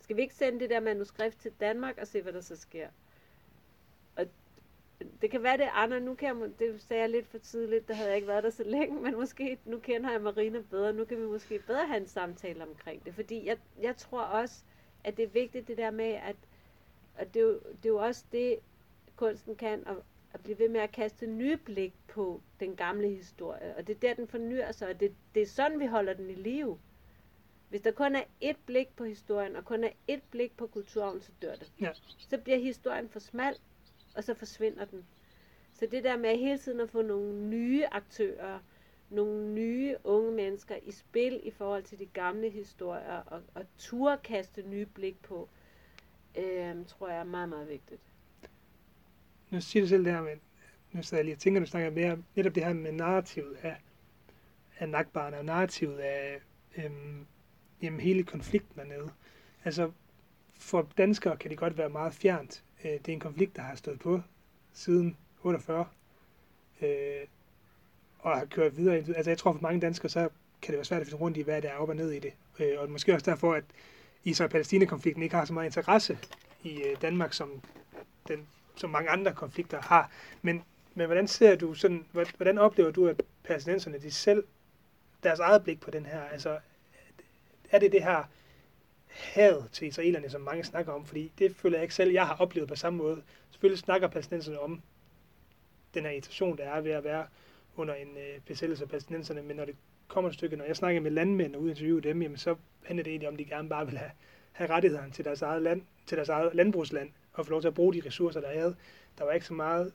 Skal vi ikke sende det der manuskript til Danmark og se, hvad der så sker? Og det kan være det Anna, nu kan jeg, det sagde jeg lidt for tidligt, der havde jeg ikke været der så længe, men måske, nu kender jeg Marina bedre, nu kan vi måske bedre have en samtale omkring det, fordi jeg, jeg tror også, at det er vigtigt det der med, at, at det, er jo, det er jo også det, kunsten kan, at, at blive ved med at kaste nye blik på den gamle historie, og det er der, den fornyer sig, og det, det er sådan, vi holder den i live. Hvis der kun er ét blik på historien, og kun er ét blik på kulturen, så dør det. Ja. Så bliver historien for smal, og så forsvinder den. Så det der med hele tiden at få nogle nye aktører, nogle nye unge mennesker i spil i forhold til de gamle historier, og, og turde kaste nye blik på, øh, tror jeg er meget, meget vigtigt. Nu siger du selv det her med, nu sidder jeg lige og tænker, du snakker mere, netop det her med narrativet af, af nakbarne, og narrativet af øhm, jamen, hele konflikten dernede. Altså, for danskere kan det godt være meget fjernt. Øh, det er en konflikt, der har stået på siden 48, øh, og har kørt videre. Altså, jeg tror for mange danskere, så kan det være svært at finde rundt i, hvad der er op og ned i det. Øh, og måske også derfor, at Israel-Palæstina-konflikten ikke har så meget interesse i øh, Danmark, som, den, som mange andre konflikter har. Men, men hvordan ser du sådan, hvordan oplever du, at palæstinenserne de selv, deres eget blik på den her, altså er det det her had til israelerne, som mange snakker om, fordi det føler jeg ikke selv, jeg har oplevet på samme måde. Selvfølgelig snakker palæstinenserne om den her irritation, der er ved at være under en øh, besættelse af palæstinenserne, men når det kommer et stykke, når jeg snakker med landmænd og interviewer dem, jamen så handler det egentlig om, at de gerne bare vil have, have rettighederne til deres eget land, til deres eget landbrugsland, og få lov til at bruge de ressourcer, der er. Der var ikke så meget,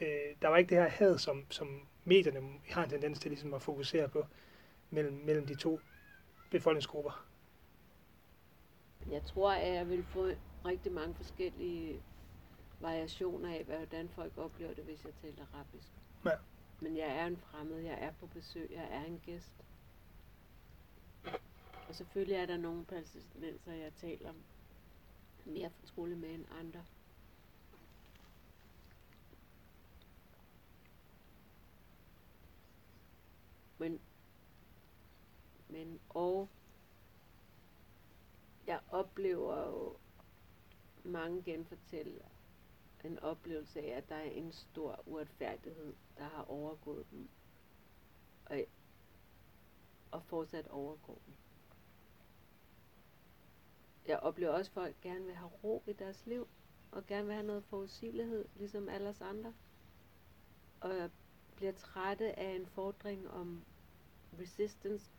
øh, der var ikke det her had, som, som medierne har en tendens til ligesom at fokusere på mellem, mellem de to befolkningsgrupper. Jeg tror, at jeg vil få rigtig mange forskellige variationer af, hvordan folk oplever det, hvis jeg taler arabisk. Ja. Men jeg er en fremmed, jeg er på besøg, jeg er en gæst. Og selvfølgelig er der nogle palæstinenser, jeg taler mere fortrolig med end andre. Men, men og jeg oplever jo mange genfortæller en oplevelse af, at der er en stor uretfærdighed, der har overgået dem, og, og fortsat overgår dem. Jeg oplever også, at folk gerne vil have ro i deres liv, og gerne vil have noget forudsigelighed, ligesom alle os andre. Og jeg bliver trætte af en fordring om resistance.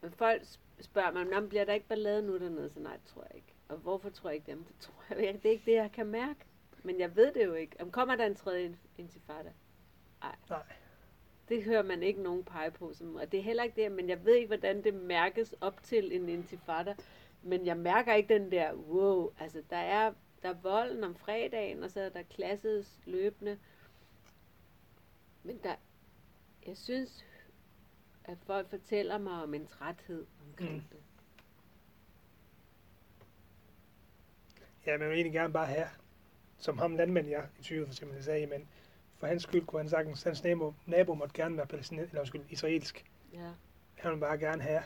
Men folk spørger mig, om bliver der ikke ballade nu dernede? Så nej, det tror jeg ikke. Og hvorfor tror jeg ikke dem? Det tror jeg ikke. Det er ikke det, jeg kan mærke. Men jeg ved det jo ikke. Om kommer der en tredje intifada? Nej. Nej. Det hører man ikke nogen pege på. Som, og det er heller ikke det, men jeg ved ikke, hvordan det mærkes op til en intifada. Men jeg mærker ikke den der, wow, altså der er, der er volden om fredagen, og så er der klasses løbende. Men der, jeg synes, at folk fortæller mig om en træthed omkring mm. det. Ja, man vil egentlig gerne bare have, som ham landmand jeg i 20 for eksempel sagde, men for hans skyld kunne han sagtens, hans nabo, nabo måtte gerne være palæstinensisk, eller undskyld, israelsk. Ja. Han ville bare gerne have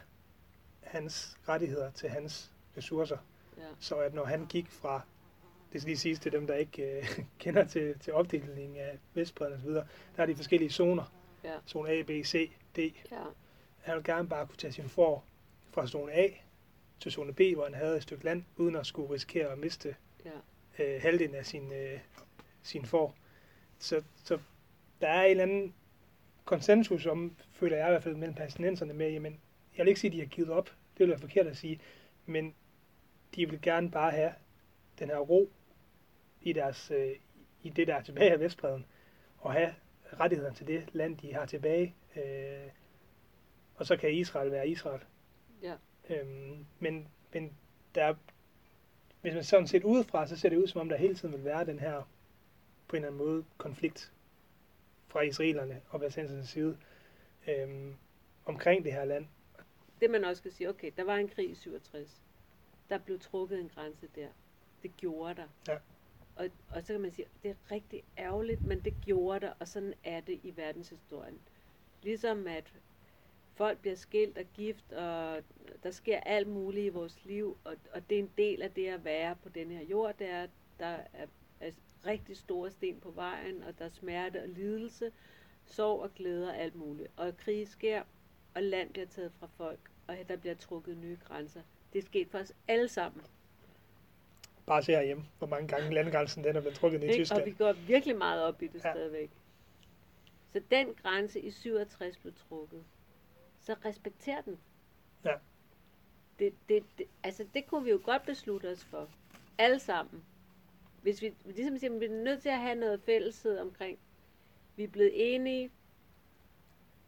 hans rettigheder til hans ressourcer. Ja. Så at når han gik fra, det skal lige siges til dem, der ikke øh, kender til, til opdelingen af Vestbredden osv., der er de forskellige zoner. Ja. Zone A, B, C, D. Ja. Han ville gerne bare kunne tage sin for fra zone A til zone B, hvor han havde et stykke land, uden at skulle risikere at miste ja. øh, halvdelen af sin, øh, sin for. Så, så der er en eller anden konsensus om, føler jeg i hvert fald mellem palæstinenserne med, jamen, jeg vil ikke sige, at de har givet op, det vil være forkert at sige, men de vil gerne bare have den her ro i, deres, øh, i det, der er tilbage af Vestbreden, og have rettighederne til det land, de har tilbage. Øh, og så kan Israel være Israel. Ja. Øhm, men, men der, hvis man sådan set udefra, så ser det ud som om, der hele tiden vil være den her, på en eller anden måde, konflikt fra israelerne og palæstinensernes side øhm, omkring det her land. Det man også skal sige, okay, der var en krig i 67. Der blev trukket en grænse der. Det gjorde der. Ja. Og, og så kan man sige, det er rigtig ærgerligt, men det gjorde der, og sådan er det i verdenshistorien. Ligesom at folk bliver skilt og gift, og der sker alt muligt i vores liv, og, og det er en del af det at være på den her jord, det er, der er, er rigtig store sten på vejen, og der er smerte og lidelse, sorg og glæde og alt muligt. Og krig sker, og land bliver taget fra folk, og der bliver trukket nye grænser. Det er sket for os alle sammen. Bare se herhjemme, hvor mange gange landgrænsen den er blevet trukket ned i Tyskland. Og vi går virkelig meget op i det ja. stadigvæk. Så den grænse i 67 blev trukket så respekter den. Ja. Det, det, det, altså det kunne vi jo godt beslutte os for. Alle sammen. Hvis vi ligesom siger, vi er nødt til at have noget fælleshed omkring. Vi er blevet enige.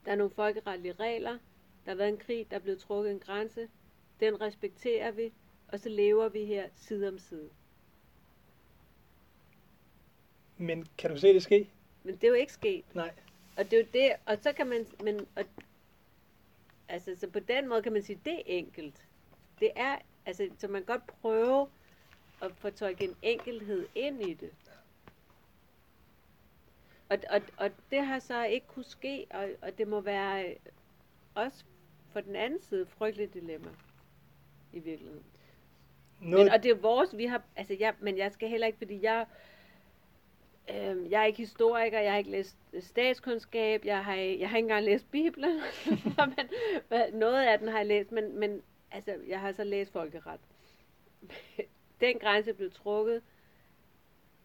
Der er nogle folkeretlige regler. Der har været en krig, der er blevet trukket en grænse. Den respekterer vi, og så lever vi her side om side. Men kan du se det ske? Men det er jo ikke sket. Nej. Og det er jo det, og så kan man, men, og, altså, så på den måde kan man sige, det er enkelt. Det er, altså, så man godt prøve at fortolke en enkelhed ind i det. Og, og, og det har så ikke kunne ske, og, og det må være øh, også for den anden side frygteligt dilemma i virkeligheden. Noget, Men, og det er vores, vi har, altså jeg, men jeg skal heller ikke, fordi jeg, øh, jeg er ikke historiker, jeg har ikke læst statskundskab, jeg har, jeg har ikke engang læst Bibelen, men, noget af den har jeg læst, men, men altså, jeg har så læst folkeret. Den grænse blev trukket,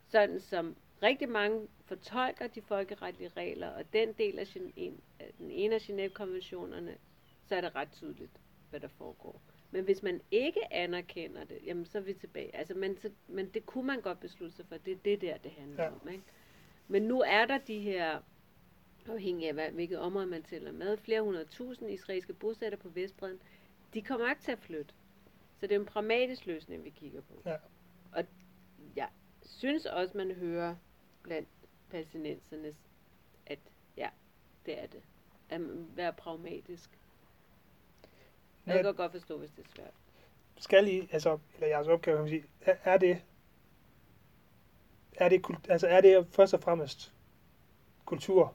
sådan som rigtig mange fortolker de folkeretlige regler, og den del af den ene af Genève-konventionerne, så er det ret tydeligt, hvad der foregår. Men hvis man ikke anerkender det, jamen så er vi tilbage. Altså, men, så, men det kunne man godt beslutte sig for. Det er det der, det handler Ja. om. Ikke? Men nu er der de her, afhængig af hvad, hvilket område man tæller med, flere hundrede tusind israelske bosætter på Vestbredden. De kommer ikke til at flytte. Så det er en pragmatisk løsning, vi kigger på. Ja. Og jeg synes også, man hører blandt palæstinenserne, at ja, det er det. At være pragmatisk. Jeg Hvad- kan godt forstå, hvis det er svært. skal I, altså, eller jeres opgave, kan man sige, er, er det, er det, altså, er det først og fremmest kultur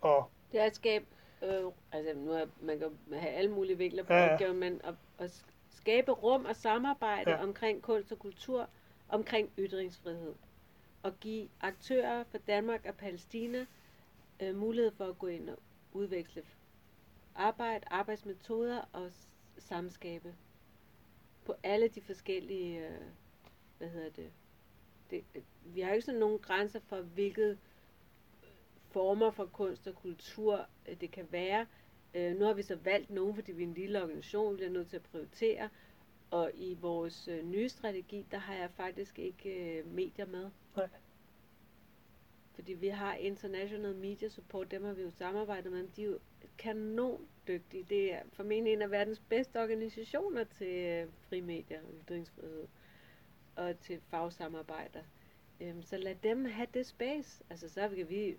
og Det er at skabe, øh, altså nu er, man kan have alle mulige vinkler på Ja, ja, opgaven, men at, at skabe rum og samarbejde ja. omkring kunst og kultur, omkring ytringsfrihed. Og give aktører fra Danmark og Palæstina øh, mulighed for at gå ind og udveksle arbejde, arbejdsmetoder og samskabe på alle de forskellige, øh, hvad hedder det, det, vi har jo ikke sådan nogen grænser for, hvilket øh, former for kunst og kultur øh, det kan være. Øh, nu har vi så valgt nogen, fordi vi er en lille organisation, vi bliver nødt til at prioritere. Og i vores øh, nye strategi, der har jeg faktisk ikke øh, medier med. Nej. Fordi vi har International Media Support, dem har vi jo samarbejdet med, de er jo kanon dygtige. Det er formentlig en af verdens bedste organisationer til øh, fri medier og ytringsfrihed og til fagsamarbejder. Øhm, så lad dem have det space. Altså så kan vi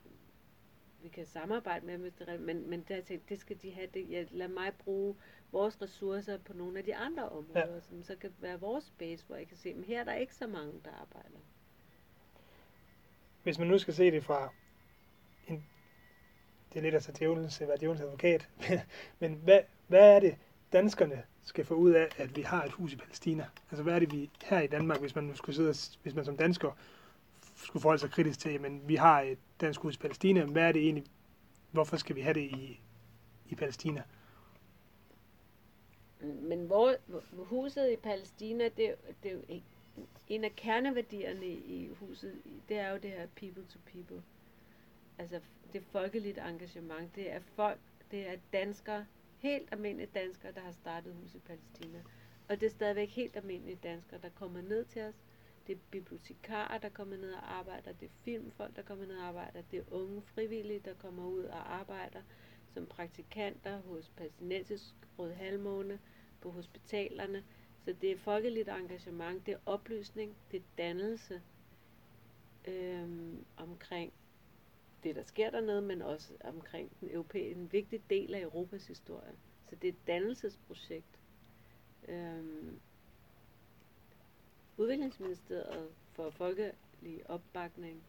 vi kan samarbejde med dem, men, men der tænkte, det skal de have. Det, ja, lad mig bruge vores ressourcer på nogle af de andre områder, ja. som så kan være vores space, hvor jeg kan se, at her er der ikke så mange, der arbejder hvis man nu skal se det fra en, det er lidt altså djævelens, være djævelens advokat, men hvad, hvad er det, danskerne skal få ud af, at vi har et hus i Palæstina? Altså hvad er det, vi her i Danmark, hvis man nu skulle sidde, hvis man som dansker skulle forholde sig kritisk til, men vi har et dansk hus i Palæstina, men hvad er det egentlig, hvorfor skal vi have det i, i Palæstina? Men hvor, huset i Palæstina, det, det er jo ikke- en af kerneværdierne i huset, det er jo det her people to people. Altså det folkeligt engagement. Det er folk, det er danskere, helt almindelige danskere, der har startet huset i Palæstina. Og det er stadigvæk helt almindelige danskere, der kommer ned til os. Det er bibliotekarer, der kommer ned og arbejder. Det er filmfolk, der kommer ned og arbejder. Det er unge frivillige, der kommer ud og arbejder som praktikanter hos Palæstinensisk Rød Halvmåne, på hospitalerne. Så det er folkeligt engagement, det er oplysning, det er dannelse øhm, omkring det, der sker dernede, men også omkring den europæiske, en vigtig del af Europas historie. Så det er et dannelsesprojekt. Øhm, Udviklingsministeriet for folkelig opbakning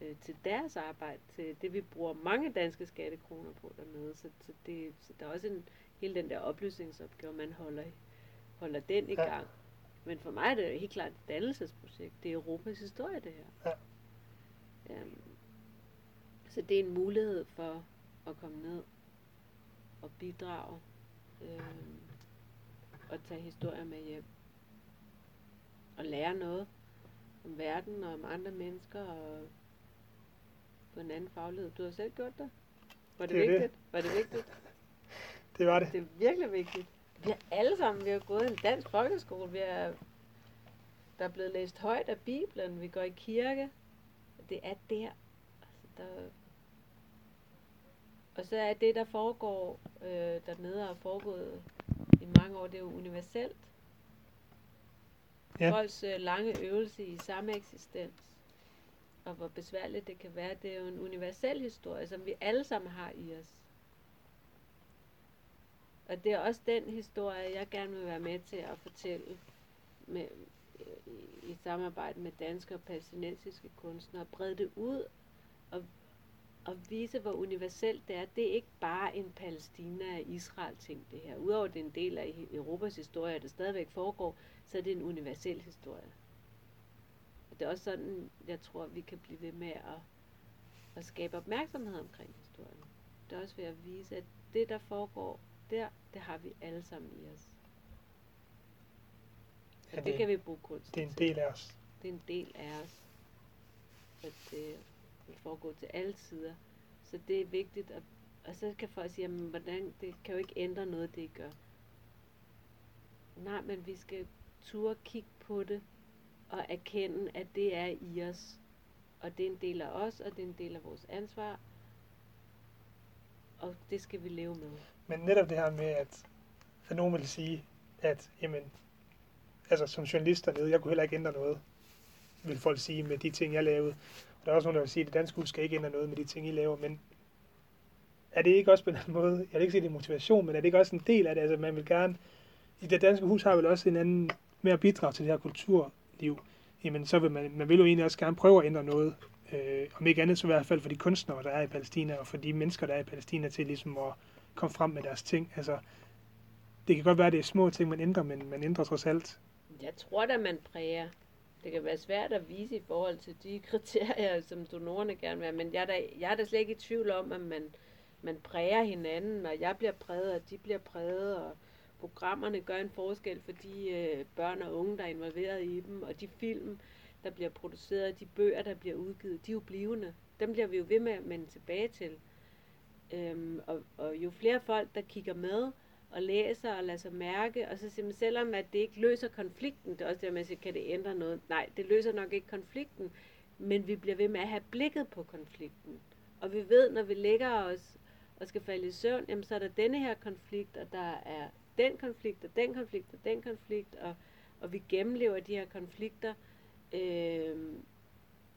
øh, til deres arbejde, til det vi bruger mange danske skattekroner på dernede. Så, så, det, så der er også en, hele den der oplysningsopgave, man holder, holder den i Ja. gang. Men for mig er det helt klart et dannelsesprojekt. Det er Europas historie, det her. Ja. Øhm, så det er en mulighed for at komme ned og bidrage øhm, og tage historier med hjem. Og lære noget om verden og om andre mennesker og på en anden faglighed. Du har selv gjort det. Var det, Det er det. vigtigt? Var det vigtigt? Det var det. Det er virkelig vigtigt. Vi har alle sammen, vi har gået i en dansk folkeskole, vi er, der er blevet læst højt af Bibelen, vi går i kirke. Det er der. Altså, der Og så er det, der foregår øh, dernede og er foregået i mange år, det er jo universelt. Ja. Folks øh, lange øvelse i samme eksistens, og hvor besværligt det kan være, det er jo en universel historie, som vi alle sammen har i os. Og det er også den historie, jeg gerne vil være med til at fortælle med, i, i samarbejde med danske og palæstinensiske kunstnere. Brede det ud og, og vise, hvor universelt det er. Det er ikke bare en Palæstina-Israel-ting, det her. Udover det er en del af Europas historie, og det stadigvæk foregår, så er det en universel historie. Og det er også sådan, jeg tror, vi kan blive ved med at, at skabe opmærksomhed omkring historien. Det er også ved at vise, at det, der foregår der, det har vi alle sammen i os. Og Ja, det, det- kan vi bruge kunst Det er en del af os. Det er en del af os. At det vil foregå til alle sider. Så det er vigtigt. At, og så kan folk sige, jamen, hvordan, det kan jo ikke ændre noget, det I gør. Nej, men vi skal turde kigge på det og erkende, at det er i os. Og det er en del af os, og det er en del af vores ansvar. Og det skal vi leve med. Men netop det her med, at, at nogen vil sige, at jamen, altså som journalist dernede, jeg kunne heller ikke ændre noget, vil folk sige med de ting, jeg lavede. Og der er også nogen, der vil sige, at det danske hus skal ikke ændre noget med de ting, I laver, men er det ikke også på en anden måde, jeg vil ikke sige, det er motivation, men er det ikke også en del af det? Altså man vil gerne, i det danske hus har vel også en anden med at bidrage til det her kulturliv. Jamen så vil man, man vil jo egentlig også gerne prøve at ændre noget. Øh, om ikke andet så i hvert fald for de kunstnere, der er i Palæstina, og for de mennesker, der er i Palæstina, til ligesom at komme frem med deres ting. Altså, det kan godt være, at det er små ting, man ændrer, men man ændrer trods alt. Jeg tror da, man præger. Det kan være svært at vise i forhold til de kriterier, som donorerne gerne vil have, men jeg er da, jeg er da slet ikke i tvivl om, at man, man præger hinanden, og jeg bliver præget, og de bliver præget, og programmerne gør en forskel for de øh, børn og unge, der er involveret i dem, og de film, der bliver produceret, de bøger, der bliver udgivet, de er jo blivende. Dem bliver vi jo ved med at vende tilbage til. Øhm, og, og jo flere folk, der kigger med, og læser og lader sig mærke, og så simpelthen selvom at det ikke løser konflikten, det er også det, man siger, kan det ændre noget? Nej, det løser nok ikke konflikten, men vi bliver ved med at have blikket på konflikten. Og vi ved, når vi lægger os og skal falde i søvn, jamen så er der denne her konflikt, og der er den konflikt, og den konflikt, og den konflikt, og, og vi gennemlever de her konflikter, Øh,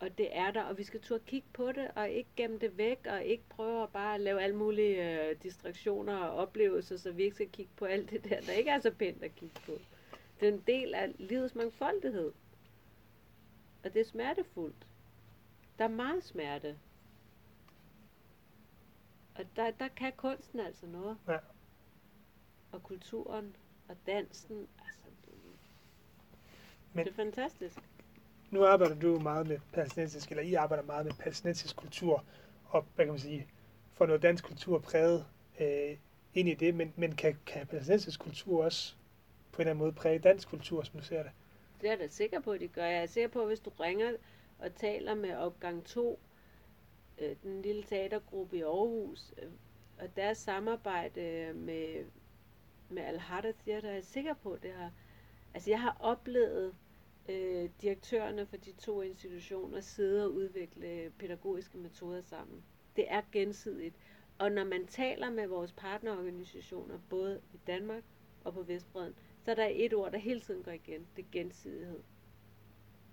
og det er der, og vi skal turde kigge på det, og ikke gemme det væk, og ikke prøve at bare lave alle mulige øh, distraktioner og oplevelser, så vi ikke skal kigge på alt det der, der ikke er så pænt at kigge på. Det er en del af livets mangfoldighed. Og det er smertefuldt. Der er meget smerte. Og der, der kan kunsten altså noget. Ja. Og kulturen og dansen. Altså, det, Men- det er fantastisk. Nu arbejder du meget med palæstinensisk, eller I arbejder meget med palæstinensisk kultur, og hvad kan man sige, får noget dansk kultur præget øh, ind i det, men, men kan, kan palæstinensisk kultur også på en eller anden måde præge dansk kultur, som du ser det? Det er jeg da sikker på, at det gør. Jeg er sikker på, at hvis du ringer og taler med opgang 2, øh, den lille teatergruppe i Aarhus, øh, og deres samarbejde med, med Al-Hadda Theater, er jeg sikker på, at det har... Altså, jeg har oplevet øh, direktørerne for de to institutioner sidde og udvikle pædagogiske metoder sammen. Det er gensidigt. Og når man taler med vores partnerorganisationer, både i Danmark og på Vestbreden, så er der et ord, der hele tiden går igen. Det er gensidighed.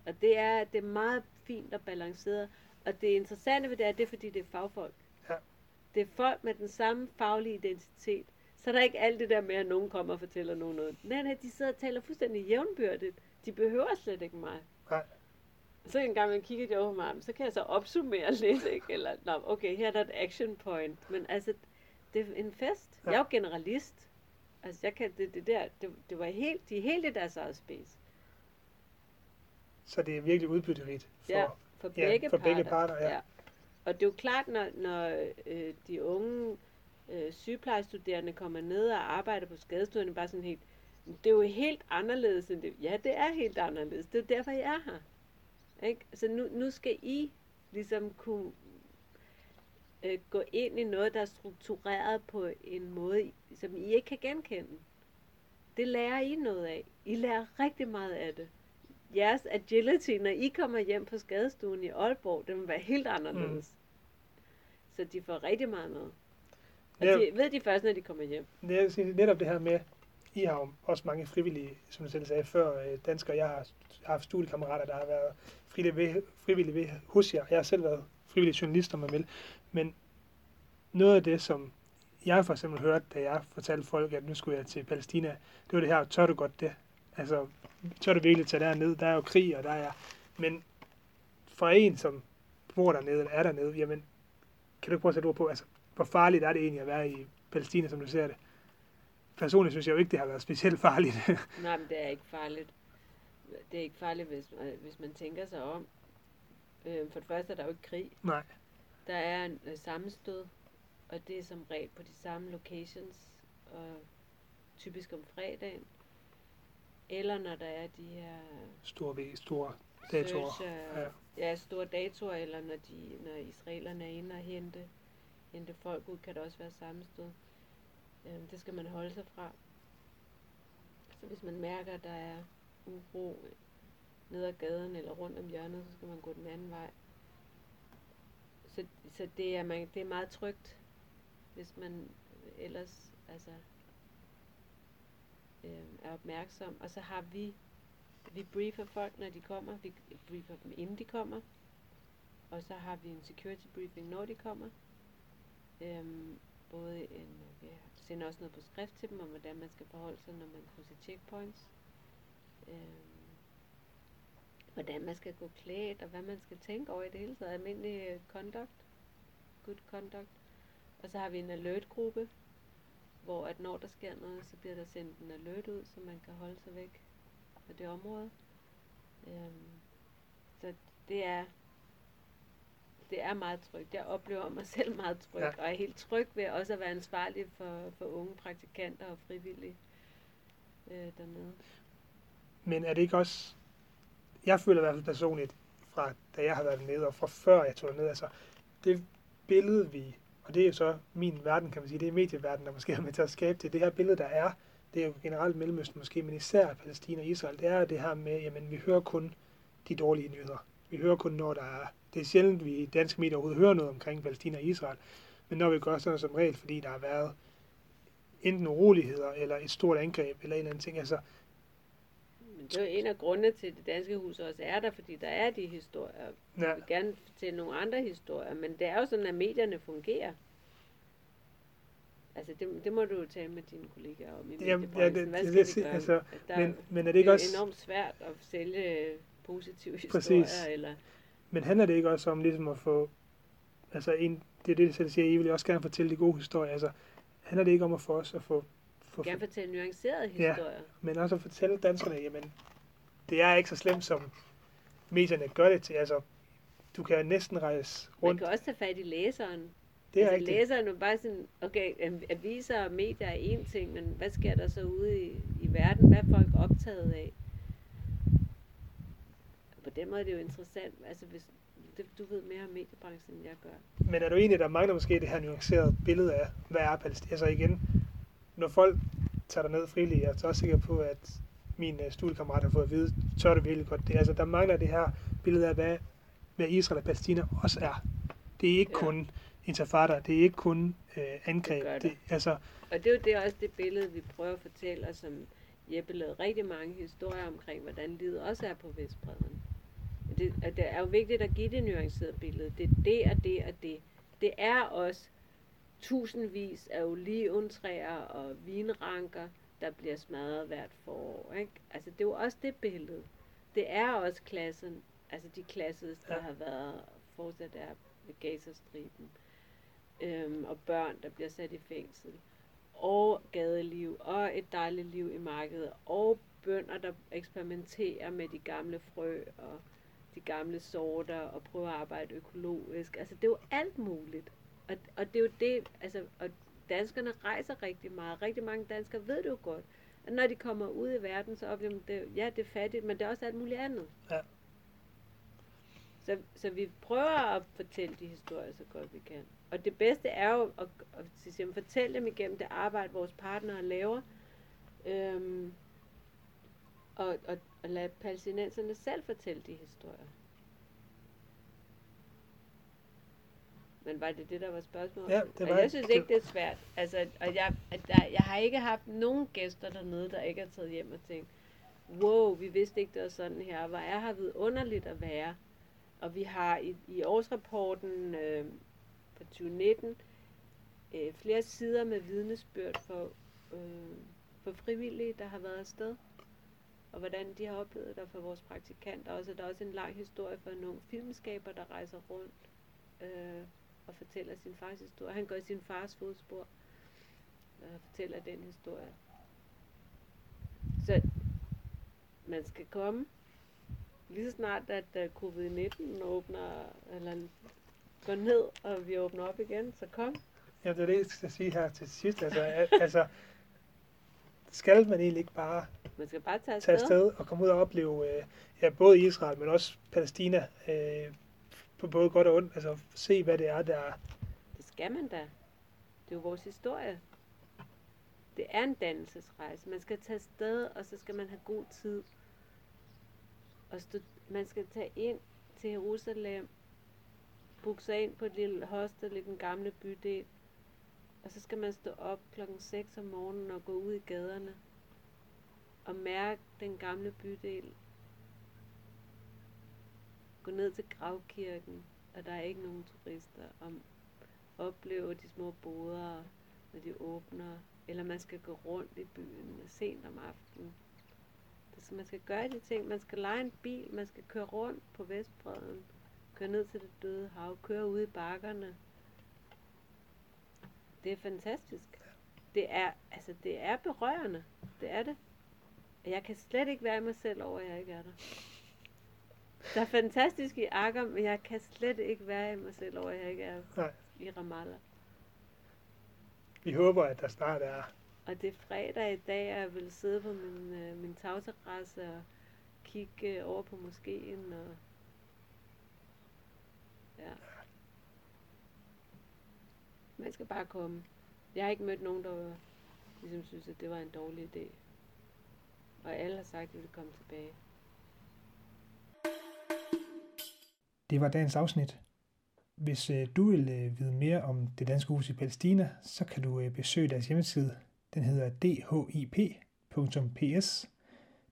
Og det er, det er meget fint og balanceret. Og det interessante ved det er, det er fordi, det er fagfolk. Ja. Det er folk med den samme faglige identitet. Så er der ikke alt det der med, at nogen kommer og fortæller nogen noget. Nej, nej, de sidder og taler fuldstændig jævnbyrdigt. De behøver slet ikke mig. Nej. Så en gang man kigger de over mig, så kan jeg så opsummere lidt, ikke? Eller, nå, okay, her er der et action point. Men altså, det er en fest. Ja. Jeg er jo generalist. Altså, jeg kan, det, det der, det, det var helt, de er helt i deres eget space. Så det er virkelig udbytterigt for, Ja, for ja, begge for parter. begge parter. Ja. Ja. Og det er jo klart, når, når øh, de unge øh, sygeplejestuderende kommer ned og arbejder på skadestuerne, bare sådan helt, det er jo helt anderledes end det. Ja, det er helt anderledes. Det er derfor, jeg er her. Ikke? Så nu, nu skal I ligesom kunne øh, gå ind i noget, der er struktureret på en måde, som I ikke kan genkende. Det lærer I noget af. I lærer rigtig meget af det. Jeres agility, når I kommer hjem på skadestuen i Aalborg, den vil være helt anderledes. Mm. Så de får rigtig meget med. Og Netop, de ved de først, når de kommer hjem. det er netop det her med, i har jo også mange frivillige, som du selv sagde før, øh, danskere. Jeg har, jeg har haft studiekammerater, der har været frivillige ved, frivillige ved hos jer. Jeg har selv været frivillig journalist, om man vil. Men noget af det, som jeg for eksempel hørte, da jeg fortalte folk, at nu skulle jeg til Palæstina, det var det her, tør du godt det? Altså, tør du virkelig tage derned? Der er jo krig, og der er... Men for en, som bor dernede, eller er dernede, jamen, kan du ikke prøve at sætte ord på, altså, hvor farligt er det egentlig at være i Palæstina, som du ser det? Personligt synes jeg jo ikke, det har været specielt farligt. Nej, men det er ikke farligt. Det er ikke farligt, hvis, øh, hvis man tænker sig om. Øh, for det første er der jo ikke krig. Nej. Der er en øh, sammenstød, og det er som regel på de samme locations, og typisk om fredagen. Eller når der er de her Store, store datoer. search, Ja. ja. ja, store datoer, eller når, de, når israelerne er inde og hente, hente folk ud, kan der også være sammenstød. Øhm, det skal man holde sig fra. Så hvis man mærker, at der er uro ned ad gaden eller rundt om hjørnet, så skal man gå den anden vej. Så, så det, er man, det er meget trygt, hvis man ellers altså, øh, er opmærksom. Og så har vi vi briefer folk, når de kommer. Vi briefer dem, inden de kommer. Og så har vi en security briefing, når de kommer. Øhm, både en, ja, sender også noget på skrift til dem, om hvordan man skal forholde sig, når man krydser checkpoints. Øh, hvordan man skal gå klædt, og hvad man skal tænke over i det hele taget. Almindelig øh, conduct. Good conduct. Og så har vi en alert-gruppe, hvor at når der sker noget, så bliver der sendt en alert ud, så man kan holde sig væk fra det område. Øhm, så det er det er meget trygt. Jeg oplever mig selv meget tryg, Ja. og er helt tryg ved også at være ansvarlig for, for unge praktikanter og frivillige øh, dernede. Men er det ikke også... Jeg føler i hvert fald personligt, fra da jeg har været nede, og fra før jeg tog ned, altså det billede vi, og det er jo så min verden, kan man sige, det er medieverdenen, der måske er med til at skabe det, det her billede, der er, det er jo generelt Mellemøsten måske, men især Palæstina og Israel, det er det her med, jamen vi hører kun de dårlige nyheder. Vi hører kun, når der er, det er sjældent, vi i danske medier overhovedet hører noget omkring Palæstina og Israel, men når vi gør sådan som regel, fordi der har været enten uroligheder, eller et stort angreb, eller en eller anden ting, altså Men det er jo en af grundene til, at det danske hus også er der, fordi der er de historier. ja, Jeg vil gerne fortælle nogle andre historier, men det er jo sådan, at medierne fungerer. Altså, det, det må du jo tale med dine kollegaer om i Jamen, ja, mediebranchen. det- Hvad det skal vi sige, gøre? altså, der, men, men er det det ikke er også... jo enormt svært at sælge positive Præcis. historier. Eller, Men handler det ikke også om ligesom at få, altså en, det er det, jeg selv siger, I vil også gerne fortælle de gode historier, altså handler det ikke om at få os at få, få gerne fortælle nuancerede Ja. historier. men også at fortælle danskerne, jamen, det er ikke så slemt, som medierne gør det til, altså, du kan næsten rejse Man rundt, kan også tage fat i læseren. det er altså, rigtigt. læseren er bare sådan, okay, aviser og medier er en ting, men hvad sker der så ude i, i verden? Hvad er folk optaget af? Den måde er det jo interessant, altså hvis det, du ved mere om mediebranchen, end jeg gør. Men er du enig, der mangler måske det her nuancerede billede af, hvad er Palæstina? Altså igen, når folk tager ned frivilligt, jeg er så også sikker på, at min uh, studiekammerat har fået at vide, tør det virkelig godt. Det, altså, der mangler det her billede af, hvad, hvad Israel og Palæstina også er. Det er ikke Ja. kun intifada, det er ikke kun øh, angreb. Det det. det, altså, Og det er jo det også det billede, vi prøver at fortælle, og som Jeppe lavede rigtig mange historier omkring, hvordan livet også er på Vestbredden. Det, og det er jo vigtigt at give det nuancerede billede. Det er det og det og det. Det er også tusindvis af oliventræer og vinranker, der bliver smadret hvert forår. Ikke? Altså, det er jo også det billede. Det er også klassen, altså de klasses, der Ja. har været fortsat er ved Gazastriben. Øhm, og børn, der bliver sat i fængsel. Og gadeliv, og et dejligt liv i markedet. Og bønder, der eksperimenterer med de gamle frø og de gamle sorter og prøver at arbejde økologisk. Altså, det er jo alt muligt. Og, og det er jo det, altså, og danskerne rejser rigtig meget. Rigtig mange danskere ved det jo godt. At når de kommer ud i verden, så oplever de, det, ja, det er fattigt, men det er også alt muligt andet. Ja. Så, så vi prøver at fortælle de historier så godt vi kan. Og det bedste er jo at, at, at, at fortælle dem igennem det arbejde, vores partnere laver. Øhm, og, og, og lade palæstinenserne selv fortælle de historier. Men var det det, der var spørgsmålet? Ja, det var og jeg synes ikke, det er svært. Altså, og jeg, at der, jeg har ikke haft nogen gæster dernede, der ikke har taget hjem og tænkt, wow, vi vidste ikke, det var sådan her. Hvor er her vidunderligt at være. Og vi har i, i årsrapporten øh, for 2019 øh, flere sider med vidnesbyrd for, øh, for frivillige, der har været afsted. Og hvordan de har oplevet det for vores praktikanter. Også, der er også en lang historie for en ung filmskaber, der rejser rundt øh, og fortæller sin fars historie. Han går i sin fars fodspor øh, og fortæller den historie. Så man skal komme lige så snart, at øh, uh, covid-19 åbner, eller går ned, og vi åbner op igen, så kom. Ja, det er det, jeg skal sige her til sidst. Altså, altså skal man egentlig ikke bare man skal bare tage afsted, tage afsted og komme ud og opleve øh, ja, både Israel, men også Palæstina øh, på både godt og ondt. Altså se, hvad det er, der... Det skal man da. Det er jo vores historie. Det er en dannelsesrejse. Man skal tage afsted, og så skal man have god tid. Og man skal tage ind til Jerusalem, booke sig ind på et lille hostel i den gamle bydel, og så skal man stå op klokken 6 om morgenen og gå ud i gaderne og mærke den gamle bydel. Gå ned til gravkirken, og der er ikke nogen turister. Og opleve de små boder, når de åbner. Eller man skal gå rundt i byen sent om aftenen. Så man skal gøre de ting. Man skal lege en bil, man skal køre rundt på Vestbreden, køre ned til det døde hav, køre ud i bakkerne. Det er fantastisk. Det er, altså, det er berørende. Det er det. Jeg kan slet ikke være i mig selv over, at jeg ikke er der. Der er fantastisk i Akker, men jeg kan slet ikke være i mig selv over, at jeg ikke er Nej. i Ramallah. Vi håber, at der snart er... Og det er fredag i dag, og jeg vil sidde på min, øh, min tagterrasse og kigge øh, over på moskeen. Og, ja. Man skal bare komme. Jeg har ikke mødt nogen, der ligesom synes, at det var en dårlig idé. Og alle har sagt, at de vil komme tilbage. Det var dagens afsnit. Hvis øh, du vil øh, vide mere om det danske hus i Palæstina, så kan du øh, besøge deres hjemmeside. Den hedder dhip.ps.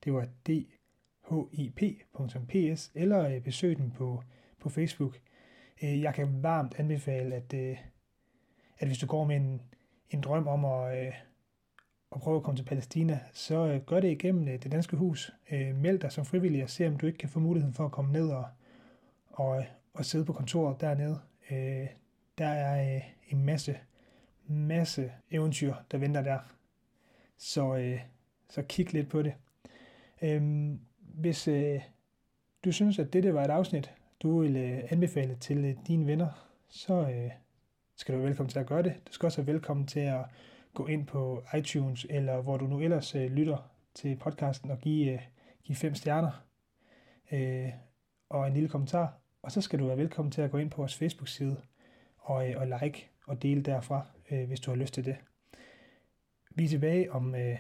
Det var dhip.ps, eller besøg den på, på Facebook. Jeg kan varmt anbefale, at, at hvis du går med en, en drøm om at, øh, at prøve at komme til Palæstina, så øh, gør det igennem øh, det danske hus. Øh, meld dig som frivillig og se, om du ikke kan få muligheden for at komme ned og, og, og sidde på kontoret dernede. Øh, der er øh, en masse, masse eventyr, der venter der. Så, øh, så kig lidt på det. Øh, hvis øh, du synes, at dette var et afsnit, du vil øh, anbefale til øh, dine venner, så øh, skal du være velkommen til at gøre det. Du skal også være velkommen til at gå ind på iTunes, eller hvor du nu ellers øh, lytter til podcasten, og give, øh, give fem stjerner øh, og en lille kommentar. Og så skal du være velkommen til at gå ind på vores Facebook-side og, øh, og like og dele derfra, øh, hvis du har lyst til det. Vi er tilbage om øh,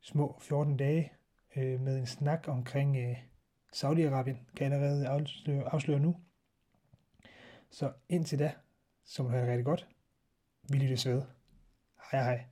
små 14 dage øh, med en snak omkring øh, Saudi-Arabien, kan jeg allerede afsløre, afsløre nu. Så indtil da, så må du have det rigtig godt. Vi lyttes ved. Hej hej.